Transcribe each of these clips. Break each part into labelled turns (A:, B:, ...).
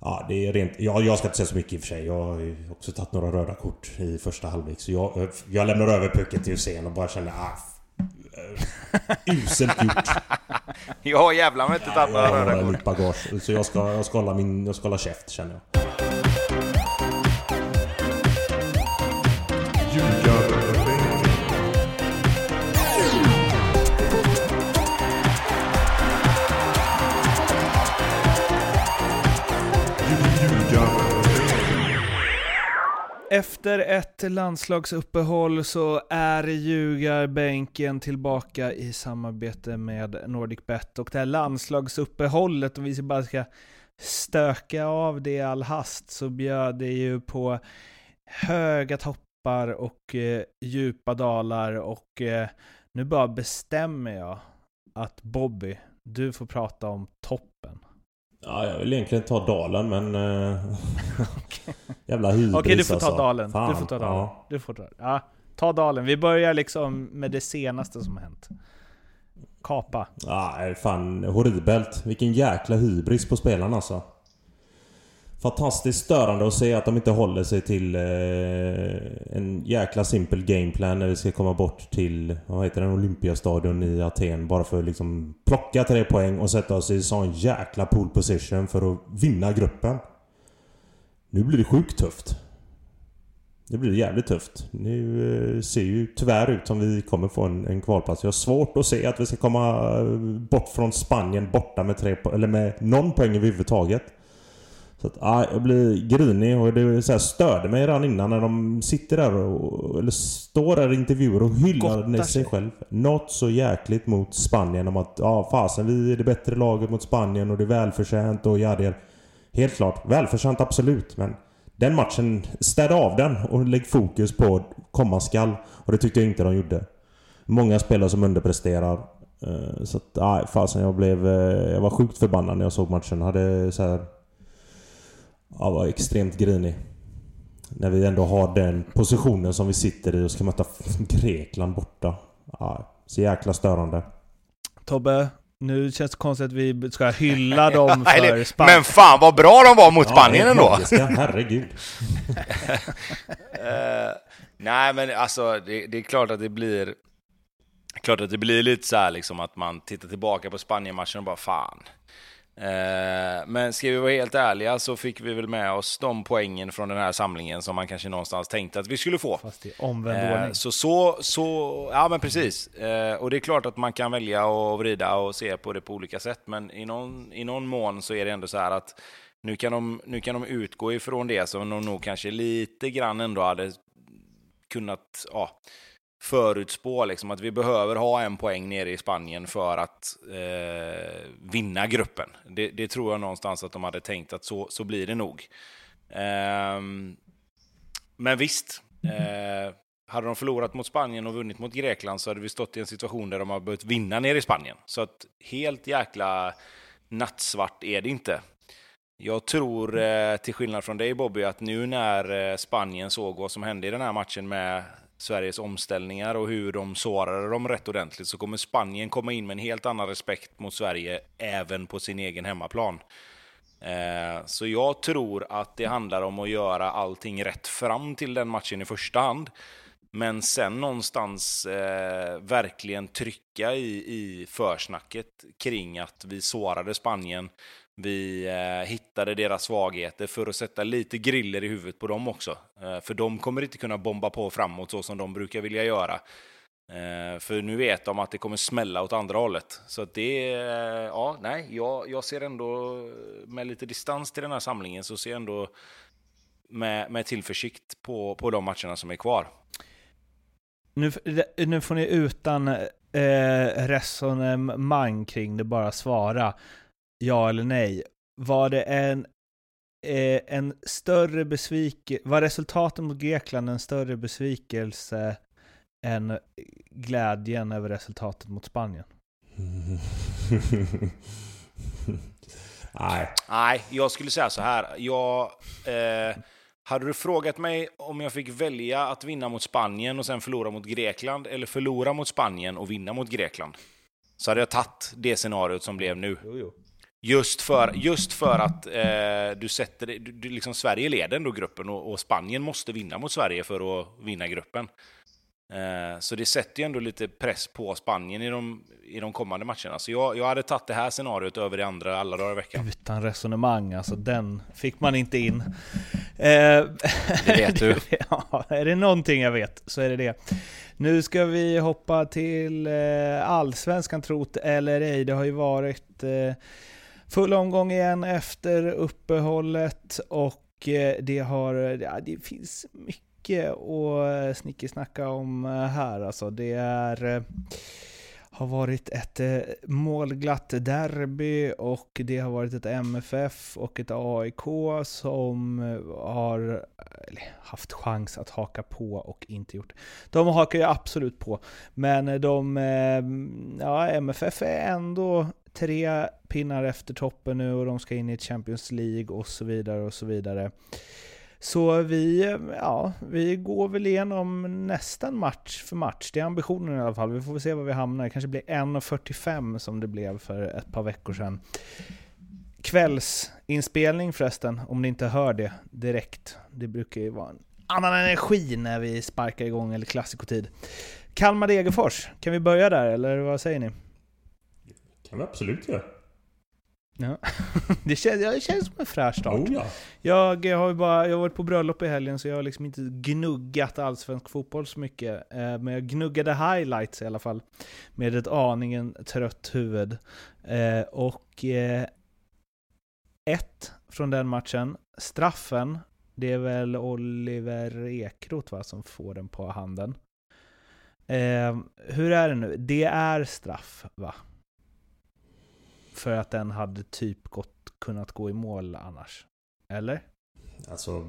A: Ja, det är rent... Ja, jag ska inte säga så mycket i och för sig. Jag har ju också tagit några röda kort i första halvlek. Så jag, jag lämnar över pucken till Hussein och bara känner... Ah, uh, uselt gjort.
B: Ja, jävlar med inte tagit några röda kort.
A: bagage. Så jag ska, jag ska hålla min... Jag ska hålla käft känner jag.
C: Efter ett landslagsuppehåll så är ljugarbänken tillbaka i samarbete med NordicBet. Och det här landslagsuppehållet, om vi bara ska stöka av det i all hast, så bjöd det ju på höga toppar och eh, djupa dalar. Och eh, nu bara bestämmer jag att Bobby, du får prata om toppen.
A: Ja, jag vill egentligen ta dalen men... Äh, jävla hybris
C: Okej, du får ta
A: alltså.
C: dalen.
A: Fan,
C: du får ta dalen.
A: Ja.
C: Du får ta, ja, ta dalen. Vi börjar liksom med det senaste som har hänt. Kapa.
A: Ja, fan horribelt. Vilken jäkla hybris på spelarna alltså. Fantastiskt störande att se att de inte håller sig till eh, en jäkla simpel gameplan när vi ska komma bort till, vad heter den, Olympiastadion i Aten. Bara för att liksom plocka tre poäng och sätta oss i sån jäkla pool position för att vinna gruppen. Nu blir det sjukt tufft. Det blir jävligt tufft. Nu eh, ser ju tyvärr ut som vi kommer få en, en kvalplats. Jag har svårt att se att vi ska komma eh, bort från Spanien borta med tre po- eller med någon poäng överhuvudtaget. Så att, ja, jag blir grinig och det så här störde mig redan innan när de sitter där och... Eller står där i intervjuer och hyllar
C: Gottar
A: sig själv. Något så jäkligt mot Spanien om att ja fasen vi är det bättre laget mot Spanien och det är välförtjänt och ja det är Helt klart. Välförtjänt absolut men... Den matchen, städa av den och lägg fokus på komma skall. Och det tyckte jag inte de gjorde. Många spelare som underpresterar. Eh, Så att, nej fasen jag blev... eh, Jag var sjukt förbannad när jag såg matchen. Jag hade så här... Jag var extremt grinig. När vi ändå har den positionen som vi sitter i och ska möta Grekland borta. Ja, så jäkla störande.
C: Tobbe, nu känns det konstigt att vi ska hylla dem för Spanien.
B: Men fan vad bra de var mot Spanien
A: ja,
B: ändå!
A: herregud.
B: Eh, nej, men alltså det, det är klart att det blir... Klart att det blir lite så här liksom att man tittar tillbaka på Spanien-matchen och bara fan. Eh, men ska vi vara helt ärliga så fick vi väl med oss de poängen från den här samlingen som man kanske någonstans tänkte att vi skulle få.
C: Fast i omvänd
B: Eh,
C: ordning.
B: Så, så, så, ja men precis. Eh, och det är klart att man kan välja och vrida och se på det på olika sätt, men i någon, i någon mån så är det ändå så här att nu kan, de, nu kan de utgå ifrån det som de nog kanske lite grann ändå hade kunnat ja, förutspå, liksom, att vi behöver ha en poäng nere i Spanien för att eh, vinna gruppen. Det, det tror jag någonstans att de hade tänkt att så, så blir det nog. Eh, men visst, eh, hade de förlorat mot Spanien och vunnit mot Grekland så hade vi stått i en situation där de har behövt vinna nere i Spanien. Så att helt jäkla nattsvart är det inte. Jag tror, eh, till skillnad från dig Bobby, att nu när eh, Spanien såg vad som hände i den här matchen med Sveriges omställningar och hur de sårade dem rätt ordentligt så kommer Spanien komma in med en helt annan respekt mot Sverige även på sin egen hemmaplan. Eh, Så jag tror att det handlar om att göra allting rätt fram till den matchen i första hand. Men sen någonstans eh, verkligen trycka i, i försnacket kring att vi sårade Spanien. Vi eh, hittade deras svagheter för att sätta lite griller i huvudet på dem också. Eh, för de kommer inte kunna bomba på framåt så som de brukar vilja göra. Eh, för nu vet de att det kommer smälla åt andra hållet. Så att det, eh, ja, nej, jag, jag ser ändå eh, med lite distans till den här samlingen så ser jag ändå med, med tillförsikt på, på de matcherna som är kvar.
C: Nu, nu får ni utan eh, resonemang eh, kring det bara svara ja eller nej. Var det en, eh, en större besvikelse, var resultaten mot Grekland en större besvikelse än glädjen över resultatet mot Spanien?
A: Nej.
B: Nej, jag skulle säga så här. Jag, eh, hade du frågat mig om jag fick välja att vinna mot Spanien och sen förlora mot Grekland, eller förlora mot Spanien och vinna mot Grekland, så hade jag tagit det scenariot som blev nu.
C: Jo, jo.
B: Just för, just för att eh, du sätter du, du, liksom Sverige leder ändå gruppen och, och, Spanien måste vinna mot Sverige för att vinna gruppen. Eh, så det sätter ju ändå lite press på Spanien i de, i de kommande matcherna. Så jag, jag hade tagit det här scenariot över det andra alla dagar i veckan.
C: Utan resonemang, alltså den fick man inte in.
B: Eh, det vet du.
C: ja, är det någonting jag vet så är det det. Nu ska vi hoppa till eh, allsvenskan trot eller ej. Det har ju varit eh, full omgång igen efter uppehållet och eh, det har, ja, det finns mycket att snickesnacka om eh, här alltså. Det är eh, har varit ett målglatt derby och det har varit ett MFF och ett AIK som har haft chans att haka på och inte gjort. De hakar ju absolut på, men de, ja, MFF är ändå tre pinnar efter toppen nu och de ska in i Champions League och så vidare och så vidare. Så vi, ja, vi går väl igenom nästan match för match. Det är ambitionen i alla fall. Vi får väl se var vi hamnar. Det kanske blir 1.45 som det blev för ett par veckor sedan. Kvällsinspelning förresten, om ni inte hör det direkt. Det brukar ju vara en annan energi när vi sparkar igång, eller klassikotid. Kalmar-Degerfors, kan vi börja där eller vad säger ni?
A: Kan vi absolut göra.
C: Ja. det, känns, det känns som en fräsch start.
A: Oh, ja.
C: jag, har bara, jag har varit på bröllop i helgen så jag har liksom inte gnuggat allsvensk fotboll så mycket. Eh, men jag gnuggade highlights i alla fall. Med ett aningen trött huvud. Eh, och eh, ett från den matchen. Straffen, det är väl Oliver Ekroth va, som får den på handen. Hur är det nu? Det är straff va? För att den hade typ gått, kunnat gå i mål annars. Eller?
A: Alltså,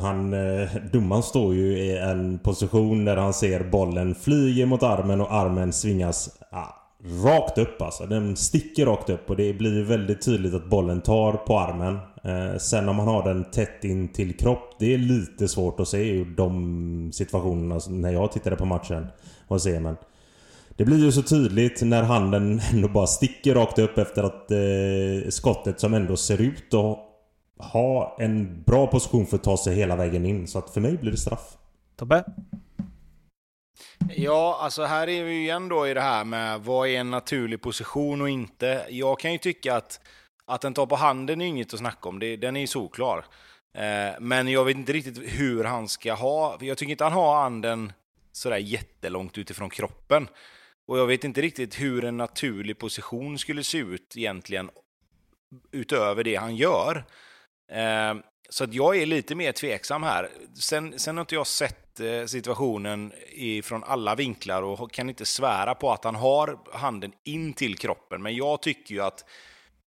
A: han, eh, domaren står ju i en position där han ser bollen flyger mot armen och armen svingas ah, rakt upp alltså. Den sticker rakt upp och det blir väldigt tydligt att bollen tar på armen. Eh, sen om han har den tätt in till kropp, det är lite svårt att se i de situationerna när jag tittade på matchen. Och se, men det blir ju så tydligt när handen ändå bara sticker rakt upp efter att eh, skottet som ändå ser ut att ha en bra position för att ta sig hela vägen in. Så att för mig blir det straff.
C: Tobbe?
B: Ja, alltså här är vi ju igen då i det här med vad är en naturlig position och inte. Jag kan ju tycka att att den tar på handen är inget att snacka om, det, den är ju solklar. Eh, men jag vet inte riktigt hur han ska ha, jag tycker inte han har handen sådär jättelångt utifrån kroppen. Och jag vet inte riktigt hur en naturlig position skulle se ut egentligen utöver det han gör. Eh, så att jag är lite mer tveksam här. Sen, sen har inte jag sett eh, situationen från alla vinklar och kan inte svära på att han har handen in till kroppen. Men jag tycker ju att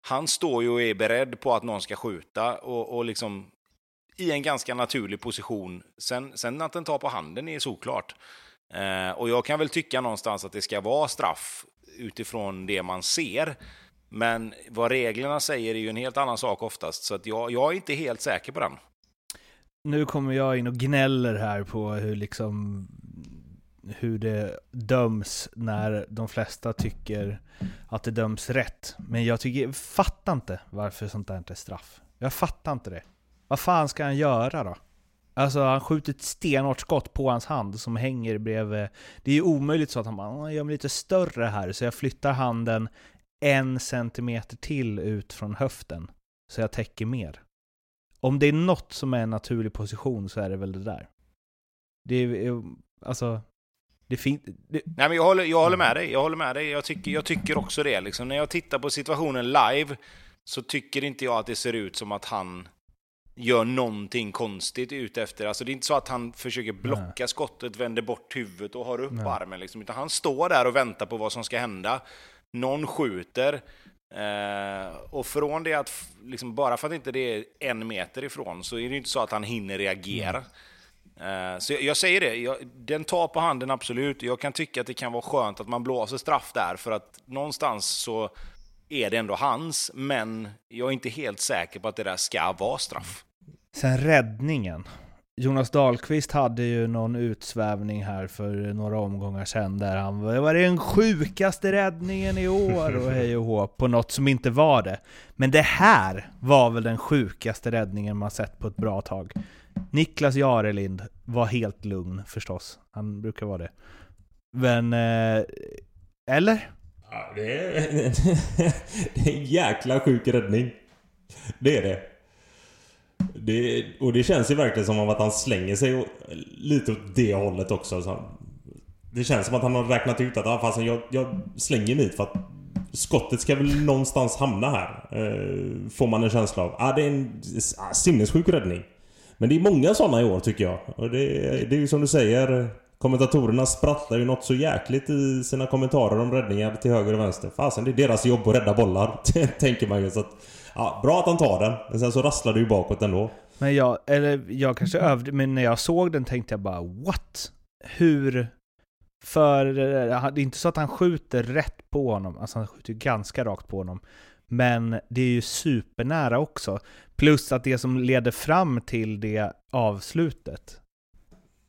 B: han står ju och är beredd på att någon ska skjuta och, och liksom i en ganska naturlig position. Sen, sen att den tar på handen är såklart. Eh, och jag kan väl tycka någonstans att det ska vara straff utifrån det man ser. Men vad reglerna säger är ju en helt annan sak oftast, så att jag, jag är inte helt säker på den.
C: Nu kommer jag in och gnäller här på hur liksom hur det döms när de flesta tycker att det döms rätt. Men jag tycker, fattar inte varför sånt där inte är straff. Jag fattar inte det. Vad fan ska han göra då? Alltså han skjuter ett stenhårt skott på hans hand som hänger bredvid. Det är ju omöjligt så att han bara gör mig lite större här så jag flyttar handen en centimeter till ut från höften. Så jag täcker mer. Om det är något som är en naturlig position så är det väl det där. Det är, eh, alltså, det fin- det...
B: Nej, men jag håller, jag håller med dig. Jag håller med dig. Jag tycker, jag tycker också det. Liksom, när jag tittar på situationen live så tycker inte jag att det ser ut som att han gör någonting konstigt ute efter. Alltså det är inte så att han försöker blocka Nej. skottet, vänder bort huvudet och har upp Nej. armen. Liksom, utan han står där och väntar på vad som ska hända. Någon skjuter. Eh, och från det att, liksom, bara för att inte det är en meter ifrån, så är det inte så att han hinner reagera. Eh, så jag, jag, säger det, jag, den tar på handen absolut. Jag kan tycka att det kan vara skönt att man blåser straff där, för att någonstans så är det ändå hans, men jag är inte helt säker på att det där ska vara straff.
C: Sen räddningen. Jonas Dahlqvist hade ju någon utsvävning här för några omgångar sedan där han var, det var den sjukaste räddningen i år och hej och hå på något som inte var det. Men det här var väl den sjukaste räddningen man sett på ett bra tag. Niklas Jarelind var helt lugn förstås. Han brukar vara det. Men... Eh, eller?
A: Ja, det, är, det är en jäkla sjuk räddning. Det är det. det. Och det känns ju verkligen som att han slänger sig lite åt det hållet också. Så det känns som att han har räknat ut att ah, fast jag, jag slänger mig hit för att skottet ska väl någonstans hamna här. Eh, får man en känsla av. Ah, det är en ah, sinnessjuk räddning. Men det är många sådana i år tycker jag. Och det, det är ju som du säger. Kommentatorerna sprattlar ju något så jäkligt i sina kommentarer om räddningar till höger och vänster. Fasen, det är deras jobb att rädda bollar. tänker man ju. Så att, ja, bra att han tar den. Men sen så rasslar det ju bakåt ändå.
C: Men jag, eller jag kanske övde, men när jag såg den tänkte jag bara what? Hur? För eh, det är inte så att han skjuter rätt på honom, alltså han skjuter ganska rakt på honom. Men det är ju supernära också. Plus att det som leder fram till det avslutet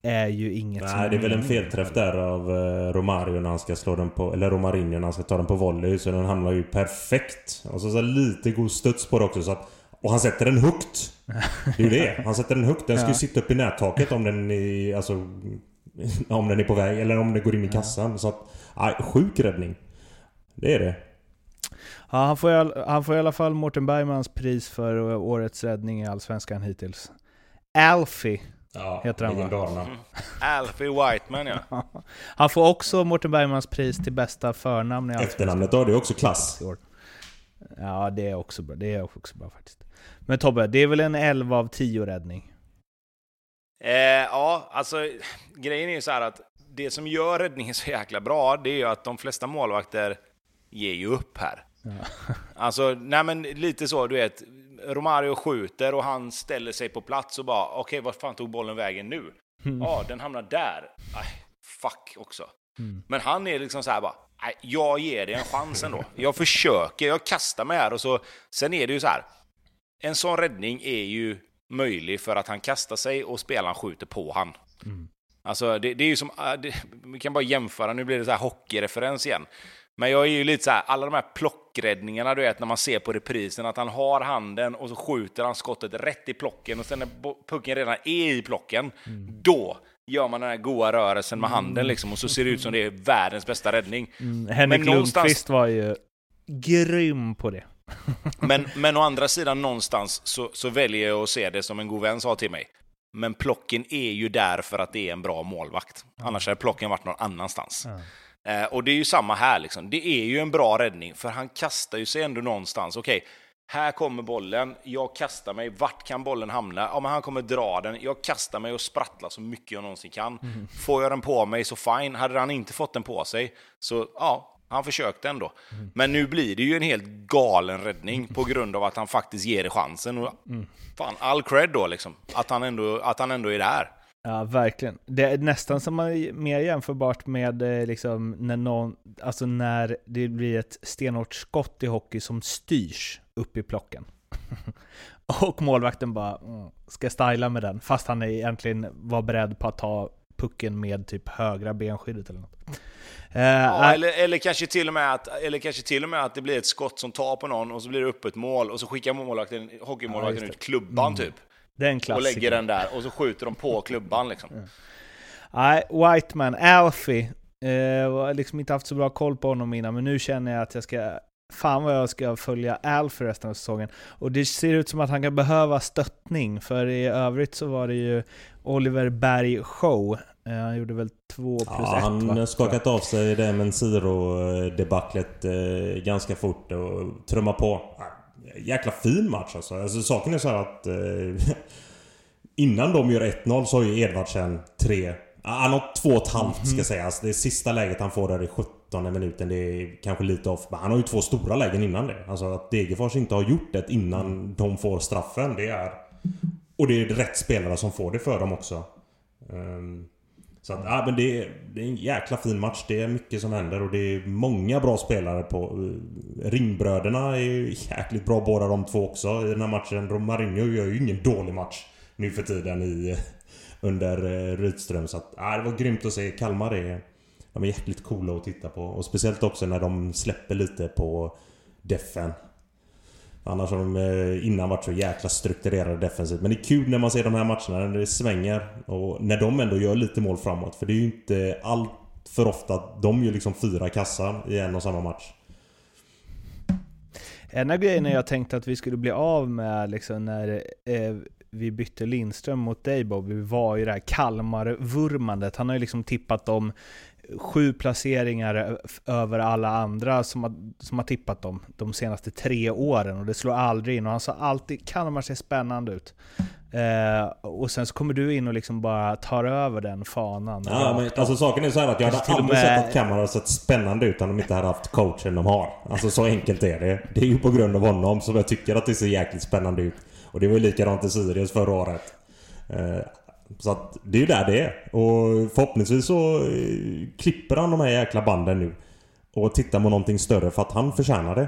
C: är ju inget
A: Nej, som det är väl en felträff där av uh, Romario när han ska slå den på... Eller Romarinho när han ska ta den på volley. Så den hamnar ju perfekt. Och så, så lite god studs på det också så att... Och han sätter den högt! Det är ju det. Han sätter den högt. Den ska ju sitta upp i nättaket om den är... Alltså... Om den är på väg eller om den går in i kassan. Så att... Nej, sjuk räddning. Det är det.
C: Ja, han, får i, han får i alla fall Mårten Bergmans pris för årets räddning i Allsvenskan hittills. Alfie
A: ja, heter han va?
B: Mm. Alfie Whiteman ja.
C: han får också Mårten Bergmans pris till bästa förnamn i.
A: Efternamnet då, det är också klass.
C: Ja, det är också bra. Det är också bra faktiskt. Men Tobbe, det är väl en 11 av 10 räddning?
B: Eh, ja, alltså grejen är ju så här att det som gör räddningen så jäkla bra, det är ju att de flesta målvakter ger ju upp här. Ja. Alltså, nej men lite så, du vet. Romario skjuter och han ställer sig på plats och bara, okej, okay, vart fan tog bollen vägen nu? Mm. Ja, den hamnar där. Aj, fuck också. Mm. Men han är liksom så här bara, jag ger det en chans ändå. Jag försöker, jag kastar mig här och så, sen är det ju så här. En sån räddning är ju möjlig för att han kastar sig och spelaren skjuter på han. Mm. Alltså, det, det, är ju som, äh, det, vi kan bara jämföra, nu blir det så här hockeyreferens igen. Men jag är ju lite så här, alla de här plockräddningarna, du vet, när man ser på reprisen, att han har handen och så skjuter han skottet rätt i plocken och sen när pucken redan är i plocken, mm. då gör man den här goa rörelsen med handen mm. liksom och så ser det ut som det är världens bästa räddning.
C: Mm. Henrik men Lundqvist var ju grym på det.
B: men, men å andra sidan någonstans så, så väljer jag att se det som en god vän sa till mig. Men plocken är ju där för att det är en bra målvakt. Annars hade plocken varit någon annanstans. Eh, och det är ju samma här, liksom. det är ju en bra räddning, för han kastar ju sig ändå någonstans. Okej, okay, här kommer bollen, jag kastar mig, vart kan bollen hamna? Ja, men han kommer dra den, jag kastar mig och sprattlar så mycket jag någonsin kan. Mm. Får jag den på mig så fine, hade han inte fått den på sig så ja, han försökte ändå. Mm. Men nu blir det ju en helt galen räddning på grund av att han faktiskt ger det chansen. Och, mm. Fan, all cred då liksom, att han ändå, att han ändå är där.
C: Ja, verkligen. Det är nästan som mer jämförbart med eh, liksom, när, någon, alltså när det blir ett stenhårt skott i hockey som styrs upp i plocken. och målvakten bara mm, ska styla med den, fast han egentligen var beredd på att ta pucken med typ högra benskyddet eller något.
B: Uh, ja, eller, eller, kanske till och med att, eller kanske till och med att det blir ett skott som tar på någon och så blir det öppet mål och så skickar målvakten, hockeymålvakten ja, ut klubban mm. typ.
C: Den
B: och lägger den där och så skjuter de på klubban liksom.
C: Nej, Whiteman, Alfie. Eh, liksom inte haft så bra koll på honom innan, men nu känner jag att jag ska Fan vad jag ska följa Alfie resten av säsongen. Och det ser ut som att han kan behöva stöttning, för i övrigt så var det ju Oliver Berg show. Eh, han gjorde väl två plus ja, ett
A: Han har skakat av sig det Mensiro-debaclet eh, ganska fort och trummar på jäkla fin match alltså. alltså saken är så att... Eh, innan de gör 1-0 så har ju Edvardsen 3... Han har 2,5 ska mhm. sägas. Det sista läget han får där i 17 minuten. Det är kanske lite off. Men han har ju två stora lägen innan det. Alltså att Degerfors inte har gjort det innan de får straffen. Det är... Och det är rätt spelare som får det för dem också. Um, så att, ja, men det är, det är en jäkla fin match. Det är mycket som händer och det är många bra spelare på... Eh, Ringbröderna är ju jäkligt bra båda de två också i den här matchen. Marinho gör ju ingen dålig match. nu för tiden i, eh, under eh, Rydström. Så att, ja, det var grymt att se. Kalmar är, de är jäkligt coola att titta på. Och speciellt också när de släpper lite på defen. Annars har de eh, innan varit så jäkla strukturerade defensivt. Men det är kul när man ser de här matcherna när det svänger. Och när de ändå gör lite mål framåt. För det är ju inte allt för ofta att de gör liksom fyra kassar i en och samma match.
C: En av grejerna jag tänkte att vi skulle bli av med liksom när eh, vi bytte Lindström mot dig Bobby, var ju det här Kalmar-vurmandet. Han har ju liksom tippat dem sju placeringar över alla andra som har, som har tippat dem de senaste tre åren och det slår aldrig in. Och han sa alltid Kalmar ser spännande ut. Eh, och sen så kommer du in och liksom bara tar över den fanan.
A: Ja, men alltså saken är så att jag hade aldrig med... sett att Kalmar har sett spännande ut om de inte hade haft coachen de har. Alltså så enkelt är det. Det är ju på grund av honom som jag tycker att det ser jäkligt spännande ut. Och det var ju likadant i Sirius förra året. Eh, så att det är ju där det är. Och förhoppningsvis så eh, klipper han de här jäkla banden nu. Och tittar på någonting större för att han förtjänar det.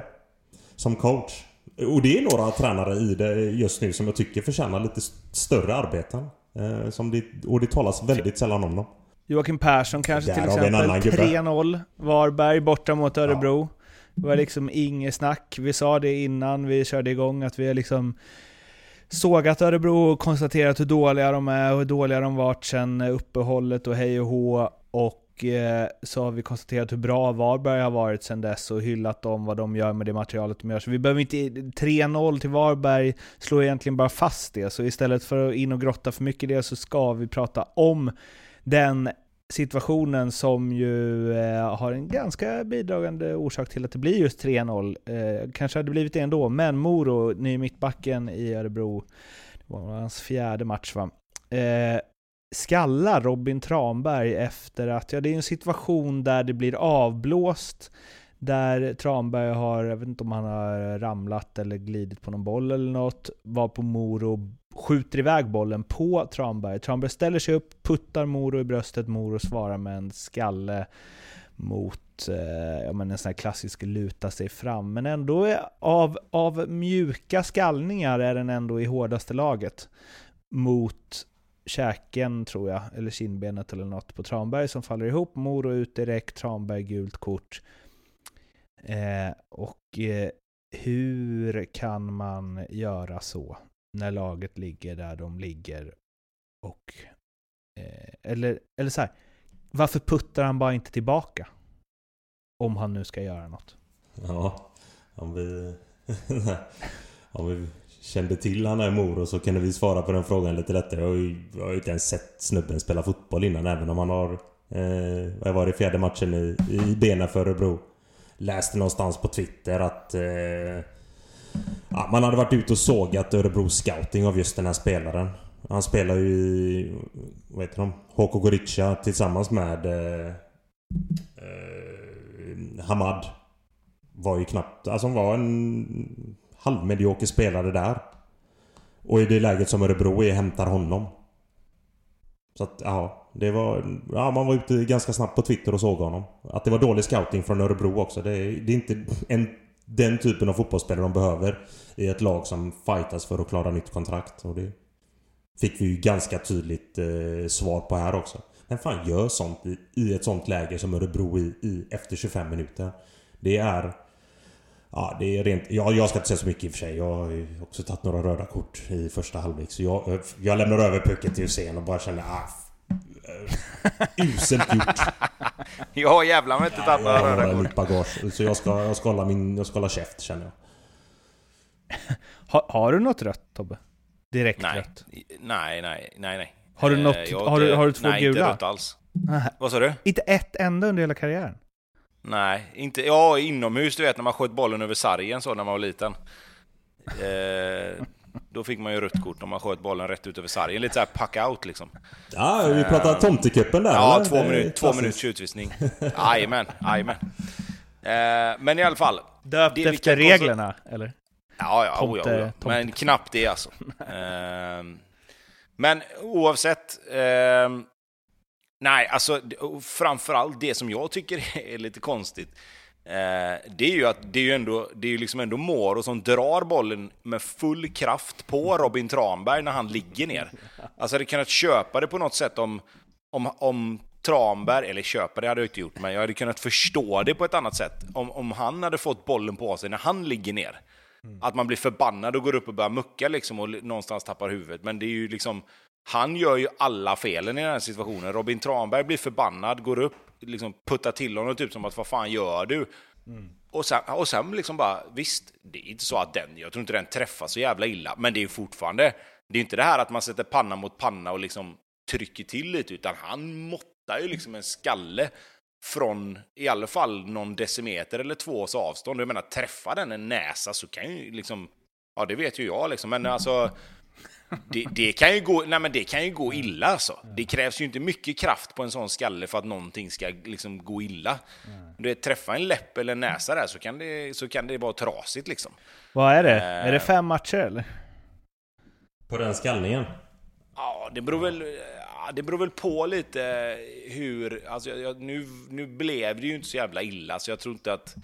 A: Som coach. Och det är några tränare i det just nu som jag tycker förtjänar lite större arbeten. Eh, som det, och det talas väldigt sällan om dem.
C: Joakim Persson kanske till exempel. 3-0. Varberg borta mot Örebro. Ja. Det var liksom inget snack. Vi sa det innan vi körde igång att vi är liksom sågat Örebro och konstaterat hur dåliga de är och hur dåliga de varit sedan eh, uppehållet och hej och hå. Och eh, så har vi konstaterat hur bra Varberg har varit sedan dess och hyllat dem, vad de gör med det materialet de gör. Så vi behöver inte... 3-0 till Varberg slår egentligen bara fast det. Så istället för att in och grotta för mycket i det så ska vi prata om den situationen som ju eh, har en ganska bidragande orsak till att det blir just 3-0. Eh, kanske hade blivit det ändå, men Moro, ny mittbacken i Örebro, det var hans fjärde match va. Eh, skallar Robin Tranberg efter att, ja det är en situation där det blir avblåst, där Tranberg har, jag vet inte om han har ramlat eller glidit på någon boll eller något, var på Moro skjuter iväg bollen på Tranberg. Tranberg ställer sig upp, puttar Moro i bröstet, Moro svarar med en skalle mot eh, ja, men en sån här klassisk luta sig fram. Men ändå av, av mjuka skallningar är den ändå i hårdaste laget. Mot käken tror jag, eller kindbenet eller något på Tranberg som faller ihop. Moro ut direkt, Tranberg gult kort. Eh, och eh, hur kan man göra så? När laget ligger där de ligger. Och, eh, eller, eller så här, varför puttar han bara inte tillbaka? Om han nu ska göra något.
A: Ja, om vi... om vi kände till han här Moro så kunde vi svara på den frågan lite lättare. Jag har ju, jag har ju inte ens sett snubben spela fotboll innan även om han har... Eh, vad var det fjärde matchen i, i benen för Örebro. Läste någonstans på Twitter att eh, Ja, man hade varit ute och sågat Örebro scouting av just den här spelaren. Han spelar ju i... Vad heter de? HK Gorica tillsammans med... Eh, eh, Hamad. Var ju knappt... Alltså han var en halvmedioker spelare där. Och i det läget som Örebro är hämtar honom. Så att, ja. Det var... Ja, man var ute ganska snabbt på Twitter och såg honom. Att det var dålig scouting från Örebro också. Det är, det är inte en den typen av fotbollsspelare de behöver i ett lag som fightas för att klara nytt kontrakt. Och det fick vi ju ganska tydligt eh, svar på här också. Vem fan gör sånt i, i ett sånt läge som Örebro i, i efter 25 minuter? Det är... Ja, det är rent... Ja, jag ska inte säga så mycket i och för sig. Jag har ju också tagit några röda kort i första halvlek. Så jag, jag lämnar över pucken till Hussein och bara känner ah, Uselt gjort.
B: ja jävlar med inte tagit några röda
A: kort. bagage. Så jag ska, jag ska hålla min... Jag ska hålla käft känner jag.
C: har, har du något rött Tobbe? Direkt
B: nej.
C: rött?
B: Nej, nej, nej, nej.
C: Har du, något, eh, har, du, har du två
B: nej,
C: gula?
B: Nej, inte rött alls. Nej. Vad sa du?
C: Inte ett enda under hela karriären?
B: Nej, inte... Ja, inomhus du vet när man sköt bollen över sargen så när man var liten. Eh, då fick man ju rött kort om man sköt bollen rätt ut över sargen. Lite såhär pack-out liksom.
A: Ja, vi pratar uh, tomtecupen där
B: Ja, eller? två, minut, två minuters utvisning. Jajamän, jajamän. Uh, men i alla fall.
C: Döpt efter reglerna, eller?
B: Ja, ja, tomte, oh, ja, ja. men knappt det alltså. uh, men oavsett. Uh, nej, alltså framförallt det som jag tycker är lite konstigt. Eh, det är ju att det är ju ändå, det är ju liksom ändå Moro som drar bollen med full kraft på Robin Tranberg när han ligger ner. Alltså hade kunnat köpa det på något sätt om, om, om Tranberg, eller köpa det hade jag inte gjort, men jag hade kunnat förstå det på ett annat sätt. Om, om han hade fått bollen på sig när han ligger ner. Mm. Att man blir förbannad och går upp och börjar mucka liksom och någonstans tappar huvudet. Men det är ju liksom, han gör ju alla felen i den här situationen. Robin Tranberg blir förbannad, går upp, liksom putta till honom typ som att vad fan gör du? Mm. Och sen, och sen liksom bara, visst, det är inte så att den, jag tror inte den träffar så jävla illa, men det är fortfarande, det är inte det här att man sätter panna mot panna och liksom trycker till lite, utan han måttar ju liksom en skalle från i alla fall någon decimeter eller tvås avstånd. Jag menar, träffar den en näsa så kan ju liksom, ja det vet ju jag liksom, men alltså det, det, kan ju gå, nej men det kan ju gå illa alltså. Det krävs ju inte mycket kraft på en sån skalle för att någonting ska liksom gå illa. Om det träffar en läpp eller en näsa där så kan det, så kan det vara trasigt liksom.
C: Vad är det? Eh, är det fem matcher eller?
A: På den skallningen?
B: Ja, det beror väl, det beror väl på lite hur... Alltså jag, nu, nu blev det ju inte så jävla illa, så jag tror inte att...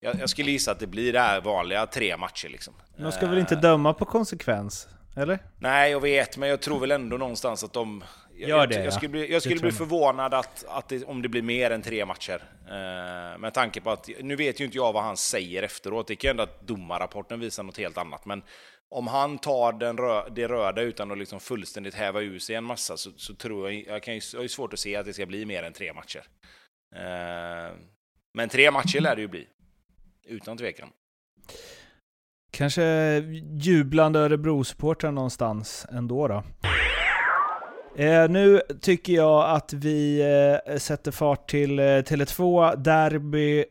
B: Jag, jag skulle gissa att det blir det här vanliga tre matcher liksom.
C: De ska väl inte döma på konsekvens? Eller?
B: Nej, jag vet, men jag tror väl ändå någonstans att de... Gör det, jag, jag, skulle bli, jag skulle bli förvånad att, att det, om det blir mer än tre matcher. Eh, med tanke på att, nu vet ju inte jag vad han säger efteråt, det kan ju ändå att domarrapporten visar något helt annat, men om han tar den rö det röda utan att liksom fullständigt häva ur sig en massa så, så tror jag, jag, kan ju, jag har svårt att se att det ska bli mer än tre matcher. Eh, men tre matcher lär det ju bli, utan tvekan.
C: Kanske jublande Örebro-supportrar någonstans ändå då. Eh, nu tycker jag att vi eh, sätter fart till eh, Tele2, Derby,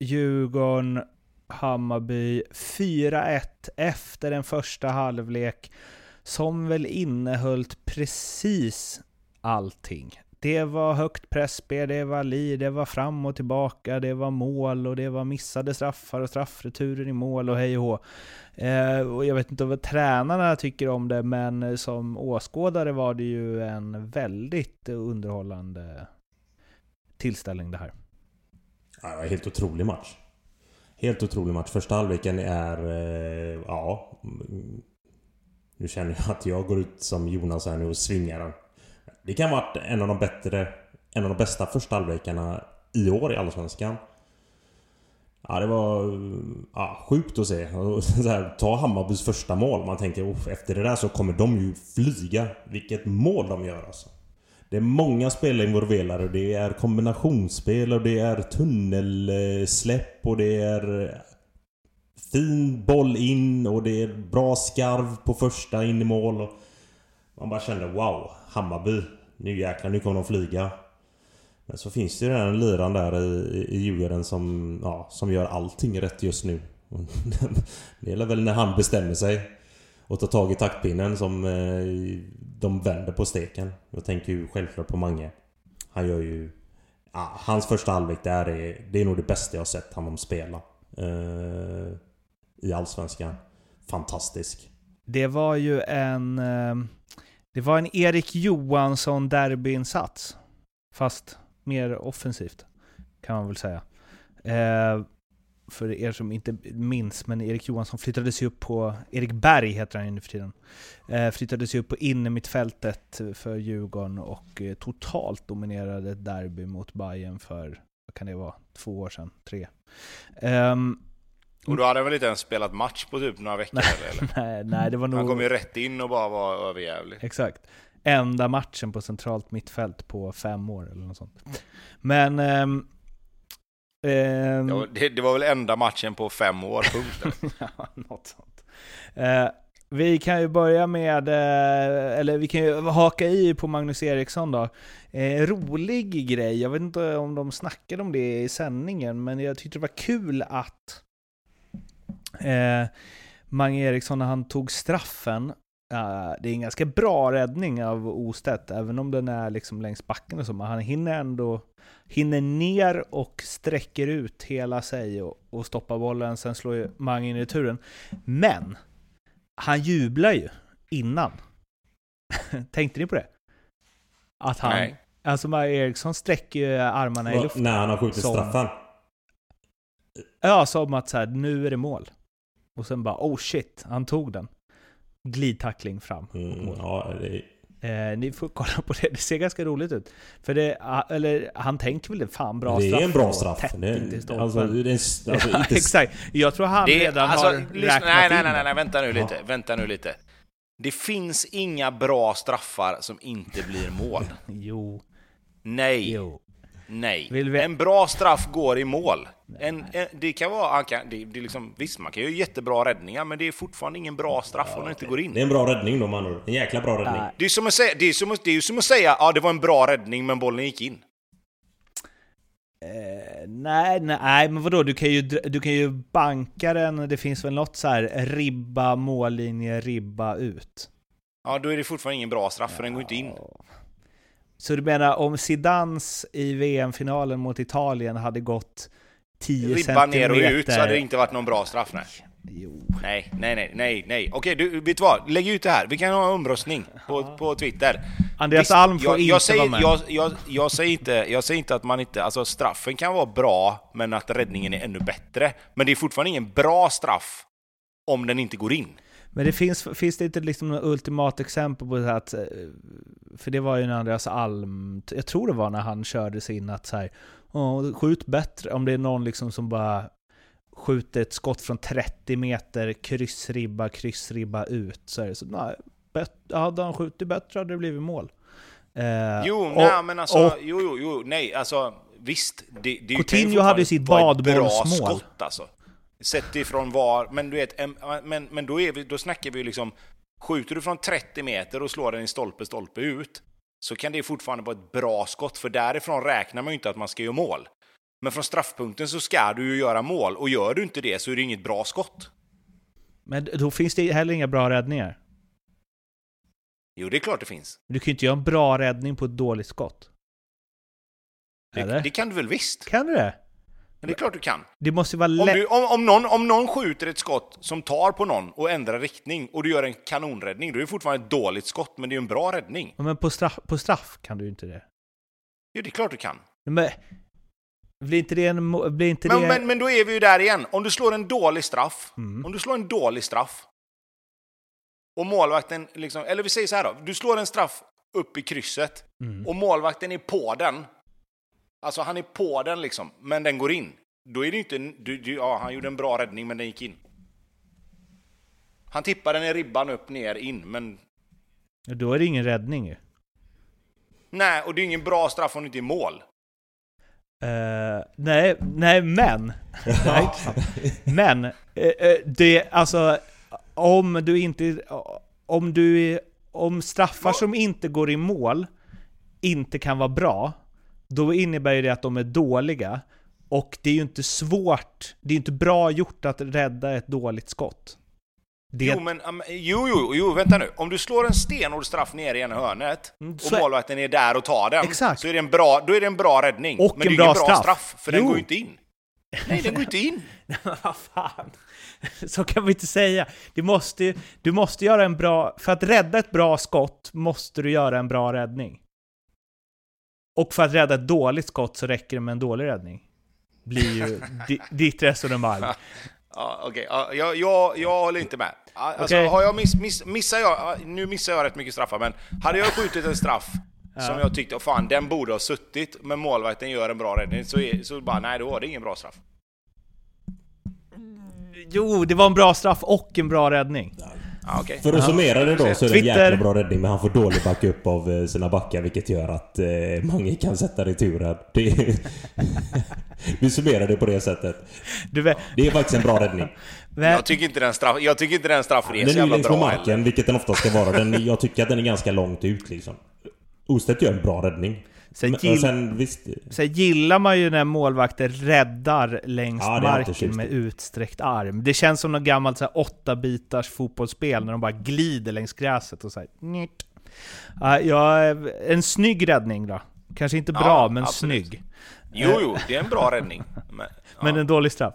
C: Djurgården, Hammarby 4-1 efter en första halvlek som väl innehöll precis allting. Det var högt pressspel, det var li, det var fram och tillbaka, det var mål och det var missade straffar och straffreturer i mål och hej och hå. Eh, och jag vet inte vad tränarna tycker om det, men som åskådare var det ju en väldigt underhållande tillställning det här.
A: Ja, helt otrolig match. Helt otrolig match. Första halvleken är... Eh, ja... Mm, nu känner jag att jag går ut som Jonas här nu och svingar den. Det kan ha varit en av de bättre... En av de bästa första halvlekarna i år i Allsvenskan. Ja, det var ja, sjukt att se. Så här, ta Hammarbys första mål. Man tänker efter det där så kommer de ju flyga. Vilket mål de gör alltså. Det är många spelare involverade. Det är kombinationsspel och det är tunnelsläpp och det är fin boll in och det är bra skarv på första in i mål. Man bara kände wow, Hammarby. Nu jäklar, nu kommer de flyga. Men så finns det ju den liran där i, i Djurgården som, ja, som gör allting rätt just nu. det är väl när han bestämmer sig och tar tag i taktpinnen som eh, de vänder på steken. Jag tänker ju självklart på Mange. Han gör ju... Ja, hans första halvlek där är, det är nog det bästa jag sett honom spela. Eh, I Allsvenskan. Fantastisk.
C: Det var ju en... Eh, det var en Erik Johansson derbyinsats. Fast mer offensivt. Kan man väl säga. Eh, för er som inte minns, men Erik Johansson flyttades ju upp på, Erik Berg heter han ju nu för tiden, eh, flyttades ju upp på innermittfältet för Djurgården och eh, totalt dominerade ett derby mot Bayern för, vad kan det vara, två år sedan, tre. Um,
B: och då hade han väl inte ens spelat match på typ några veckor
C: eller? nej, nej, det var nog...
B: Han kom ju rätt in och bara var överjävlig.
C: Exakt. Enda matchen på centralt mittfält på fem år eller något sånt. Men um,
B: Eh, det, det, var väl enda matchen på fem år, punkt.
C: ja, något sånt. Eh, vi kan ju börja med, eh, eller vi kan ju haka i på Magnus Eriksson då. Eh, rolig grej, jag vet inte om de snackade om det i sändningen, men jag tyckte det var kul att eh, Mange Eriksson när han tog straffen Uh, det är en ganska bra räddning av Ostedt, även om den är liksom längs backen och så. Men han hinner ändå hinner ner och sträcker ut hela sig och, och stoppar bollen. Sen slår ju Mange in i returen. Men han jublar ju innan. Tänkte ni på det? Att han... Nej. Alltså Maja Eriksson sträcker ju armarna Va, i luften.
A: När han har skjutit som... straffen?
C: Ja, som att så här, nu är det mål. Och sen bara, oh shit, han tog den. Glidtackling fram.
A: Mm, ja, det,
C: Eh, ni får kolla på det, det ser ganska roligt ut. För det, ah, eller han tänker väl det, fan bra
A: det
C: straff.
A: är en bra straff.
C: tätt
A: Det, alltså, det är, alltså,
C: ja, exakt. Jag tror han
B: Det
C: redan
B: alltså,
C: har
B: lyssna,
C: räknat
B: nej, nej, nej, nej,
C: det.
B: nej, vänta nu lite. Vänta nu lite. Det finns inga bra straffar som inte blir mål.
C: Jo,
B: Nej,
C: jo.
B: Nej.
C: Vill vi-
B: En bra straff går i mål. En, en, det kan vara, det, det är liksom, visst man kan göra jättebra räddningar, men det är fortfarande ingen bra straff om den inte går in.
A: det är en bra räddning då man. En jäkla bra räddning.
C: Nej.
B: Det är som att säga, det är som, att- det är som att säga ja det var en bra räddning men bollen gick in.
C: Eh, nej, nej, men vadå? Du kan, ju, du kan ju banka den. Det finns väl något så här ribba, mållinje, ribba ut.
B: Ja, då är det fortfarande ingen bra straff för den går inte in.
C: Så du menar om Zidans i VM-finalen mot Italien hade gått 10
B: Ribba ner
C: centimeter...
B: och ut så hade det inte varit någon bra straff. Nej,
C: Jo.
B: nej, nej, nej, nej. nej. Okej, du, vet du vad? Lägg ut det här. Vi kan ha en omröstning på, på Twitter.
C: Andreas
B: Visst,
C: Alm får
B: jag,
C: inte
B: jag säger,
C: vara med.
B: Jag, jag, jag, säger inte, jag säger inte att man inte... Alltså straffen kan vara bra, men att räddningen är ännu bättre. Men det är fortfarande ingen bra straff om den inte går in.
C: Men det finns, finns det inte liksom något ultimat exempel på det här att... eh, För det var ju när Andreas Alm, jag tror det var när han körde sig in att så här, "Åh, skjut bättre. Om det är någon liksom som bara skjuter ett skott från 30 meter, kryssribba, kryssribba ut, så är det så, nej, bet, hade han skjutit bättre hade det blivit mål. Eh,
B: Jo,
C: och-
B: nej, men alltså...
C: och-
B: jo, jo, jo, nej, alltså... Visst, det, det ju
C: Coutinho hade sitt
B: vara ett bra
C: badbollsmål.
B: skott alltså. Sett ifrån var... Men du vet, men, men då, är vi, då snackar vi liksom... Skjuter du från 30 meter och slår den i stolpe, stolpe ut, så kan det fortfarande vara ett bra skott, för därifrån räknar man ju inte att man ska göra mål. Men från straffpunkten så ska du ju göra mål, och gör du inte det så är det inget bra skott.
C: Men då finns det heller inga bra räddningar.
B: Jo, det är klart det finns.
C: Du kan ju inte göra en bra räddning på ett dåligt skott.
B: Det, det kan du väl visst?
C: Kan du det?
B: Men det är klart du kan.
C: Det måste vara
B: Om, du, om, om, någon, om någon skjuter ett skott som tar på någon och ändrar riktning och du gör en kanonräddning, då är det fortfarande ett dåligt skott, men det är ju en bra räddning.
C: Men på straff, på straff kan du ju inte det.
B: Jo, det är klart du kan.
C: Men blir inte det en... Blir inte
B: Men,
C: det...
B: men, men då är vi ju där igen. Om du slår en dålig straff,
C: Mm.
B: om du slår en dålig straff och målvakten liksom, eller vi säger så här då, du slår en straff upp i krysset
C: Mm.
B: och målvakten är på den. Alltså han är på den liksom, men den går in. Då är det inte, du, du, ja han gjorde en bra räddning men den gick in. Han tippade den i ribban upp, ner, in, men
C: Då är det ingen räddning ju.
B: nej, och det är ingen bra straff om det inte är mål.
C: Eh, nej, nej men. nej, men, eh, eh, det, alltså, om du inte, om du, om straffar som inte går i mål inte kan vara bra, då innebär ju det att de är dåliga. Och det är ju inte svårt, det är ju inte bra gjort att rädda ett dåligt skott. Det,
B: Jo, men um, jo, jo, jo, vänta nu. Om du slår en stenhård straff ner i ena hörnet
C: Mm,
B: och målvakten är där och tar den,
C: Exakt.
B: så är det en bra, då är det en bra räddning.
C: Och
B: men det
C: en
B: är
C: bra
B: bra
C: straff.
B: straff, för den
C: Jo.
B: går ju inte in. Nej, den går inte in.
C: Vad fan? Så kan vi inte säga. Du måste, ju- du måste göra en bra... För att rädda ett bra skott måste du göra en bra räddning. Och för att rädda ett dåligt skott så räcker det med en dålig räddning. Blir ju di, ditt resonemang.
B: Ja, okej. Ja, jag, jag, jag håller inte med. Alltså,
C: Okej.
B: har jag miss, miss, missar jag, ja, nu missar jag rätt mycket straffar, men hade jag skjutit en straff som jag tyckte, oh, fan den borde ha suttit, men målvakten gör en bra räddning, så, är, så bara, nej då var det ingen bra straff.
C: Jo, det var en bra straff och en bra räddning.
B: Okej.
A: För att summera det då så är det en jäkla bra räddning men han får dålig backup av eh, sina backar vilket gör att eh, Mange kan sätta returen. Det är, Vi summerar det på det sättet.
C: Du vet,
A: Det är faktiskt en bra räddning.
C: men,
B: Jag tycker inte den straff, jag tycker inte den straffen är
A: Den
B: så
A: är ju
B: jävla
A: med
B: bra
A: marken,
B: heller.
A: vilket den ofta ska vara. Den, jag tycker att den är ganska långt ut liksom. Ostedt gör en bra räddning.
C: Sen,
A: Men,
C: gill,
A: sen visst...
C: sen gillar man ju när målvakter räddar längs
A: Ja,
C: marken med utsträckt arm. Det känns som något gammalt så här, åtta bitars fotbollsspel när de bara glider längs gräset och så här, nit. Ja, ja, en snygg räddning då. Kanske inte bra,
B: Ja,
C: men
B: absolut.
C: snygg.
B: Jo, jo, det är en bra räddning. Men, ja.
C: Men en dålig straff.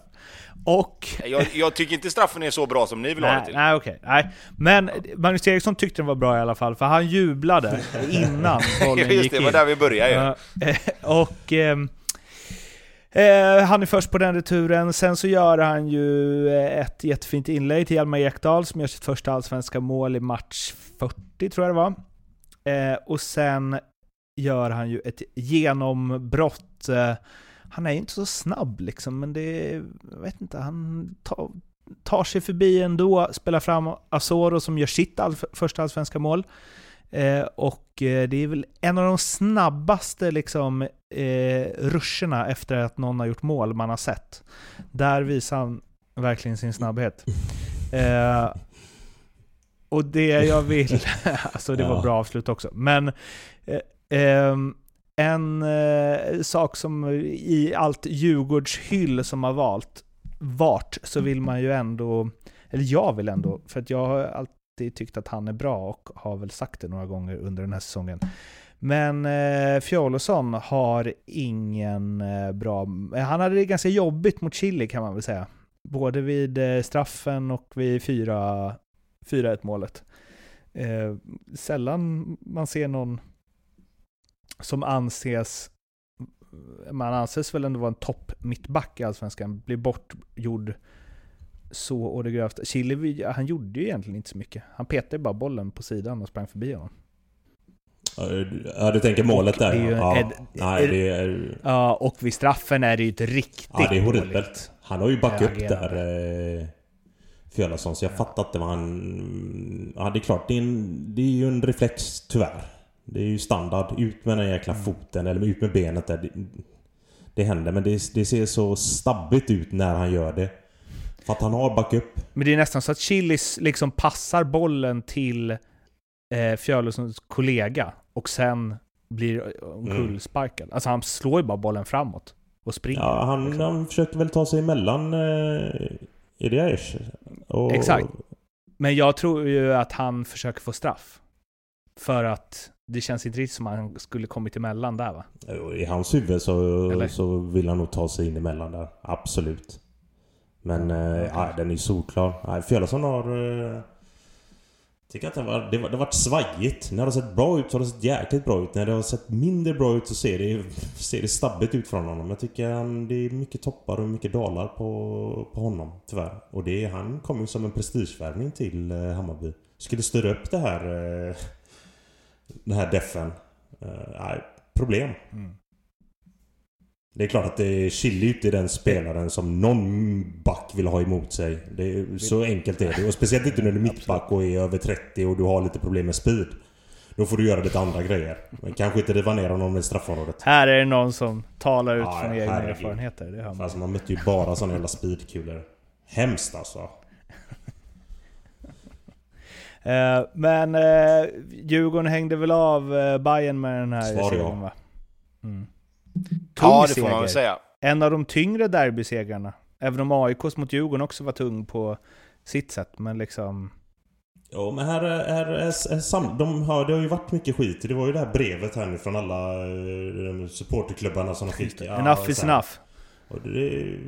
C: Och...
B: jag, jag tycker inte straffen är så bra som ni vill ha det
C: Nej,
B: till.
C: nej okej. Nej. Men Magnus Eriksson tyckte den var bra i alla fall, för han jublade innan bollen
B: Just
C: gick
B: det, det
C: in.
B: var där vi började ju.
C: Eh, och... ehm, Eh, han är först på den returen. Sen så gör han ju eh, ett jättefint inlägg till Hjalmar Ekdal som gör sitt första allsvenska mål i match 40, tror jag det var. Eh, och sen gör han ju ett genombrott. Eh, han är ju inte så snabb liksom, men det... Jag vet inte, han tar, tar sig förbi ändå, spelar fram Asoro som gör sitt all, första allsvenska mål. Eh, och eh, det är väl en av de snabbaste liksom, eh, ruscherna efter att någon har gjort mål man har sett. Där visar han verkligen sin snabbhet. Eh, och det jag vill, alltså det var bra avslut också, men eh, ehm, en eh, sak som i allt Djurgårdshyll som har valt, vart, så vill man ju ändå, eller jag vill ändå, för att jag har alltid tyckt att han är bra och har väl sagt det några gånger under den här säsongen. Men eh, Fjolosson har ingen eh, bra... Han hade det ganska jobbigt mot Chile kan man väl säga. Både vid eh, straffen och vid 4-1 målet. Eh, sällan man ser någon som anses man anses väl ändå vara en topp mittback i Allsvenskan, blir bortgjord så å det grövsta. Chile, han gjorde ju egentligen inte så mycket. Han petade bara bollen på sidan och sprang förbi honom.
A: Ja, du tänker målet där
C: ju,
A: ja.
C: är,
A: Nej, det är...
C: Ja, och vid straffen är det ju ett riktigt
A: Ja, det är horribelt. Han har ju backat upp där, eh, Fjölason, så jag fattar inte vad han... Ja, det är klart, det är, en, det är ju en reflex, tyvärr. Det är ju standard. Ut med den jäkla
C: Mm.
A: foten, eller ut med benet där. Det, det händer, men det, det ser så stabbigt ut när han gör det. För att han har backup.
C: Men det är nästan så att Chilis liksom passar bollen till eh, Fjölösunds kollega och sen blir omkullsparkad. Alltså han slår ju bara bollen framåt och springer.
A: Ja, han,
C: liksom.
A: han försökte väl ta sig emellan... Eh, Aish? Och-
C: Exakt. Men jag tror ju att han försöker få straff. För att det känns inte riktigt som att han skulle kommit emellan där va?
A: I hans huvud så,
C: Eller?
A: så vill han nog ta sig in emellan där. Absolut. Men eh, ja, den är ju solklar. Nej, Fjölason har... Eh, tycker att det var, det var, det har varit svajigt. När det har sett bra ut så har det sett jäkligt bra ut. När det har sett mindre bra ut så ser det, ser det stabbigt ut från honom. Jag tycker han, det är mycket toppar och mycket dalar på, på honom. Tyvärr. Och det, han kom ju som en prestigevärvning till eh, Hammarby. Skulle styra upp det här... Eh, den här defen. Eh, nej, problem. Det är klart att det är Chile ute i den spelaren som någon back vill ha emot sig. Är, så enkelt är det. Och speciellt inte när du är mittback och är över 30 och du har lite problem med speed. Då får du göra lite andra grejer. Men kanske inte riva ner honom i straffområdet.
C: Här är det någon som talar ut
A: Ja,
C: från egna erfarenheter. Det hör man.
A: Alltså man mötte ju bara såna jävla speedkulor. Hemskt alltså.
C: Eh, men eh, Djurgården hängde väl av eh, Bayern med den här
A: Svar
C: segern va? Mm. Tung
B: Ja, det får man väl säga.
C: En av de tyngre derbysegrarna. Även om AIKs mot Djurgården också var tung på sitt sätt. Men liksom...
A: Ja men här är, är, är sam, de har, det har ju varit mycket skit. Det var ju det här brevet här nu från alla eh, supporterklubbarna som de fick. Ja,
C: enough is enough.
A: Och det,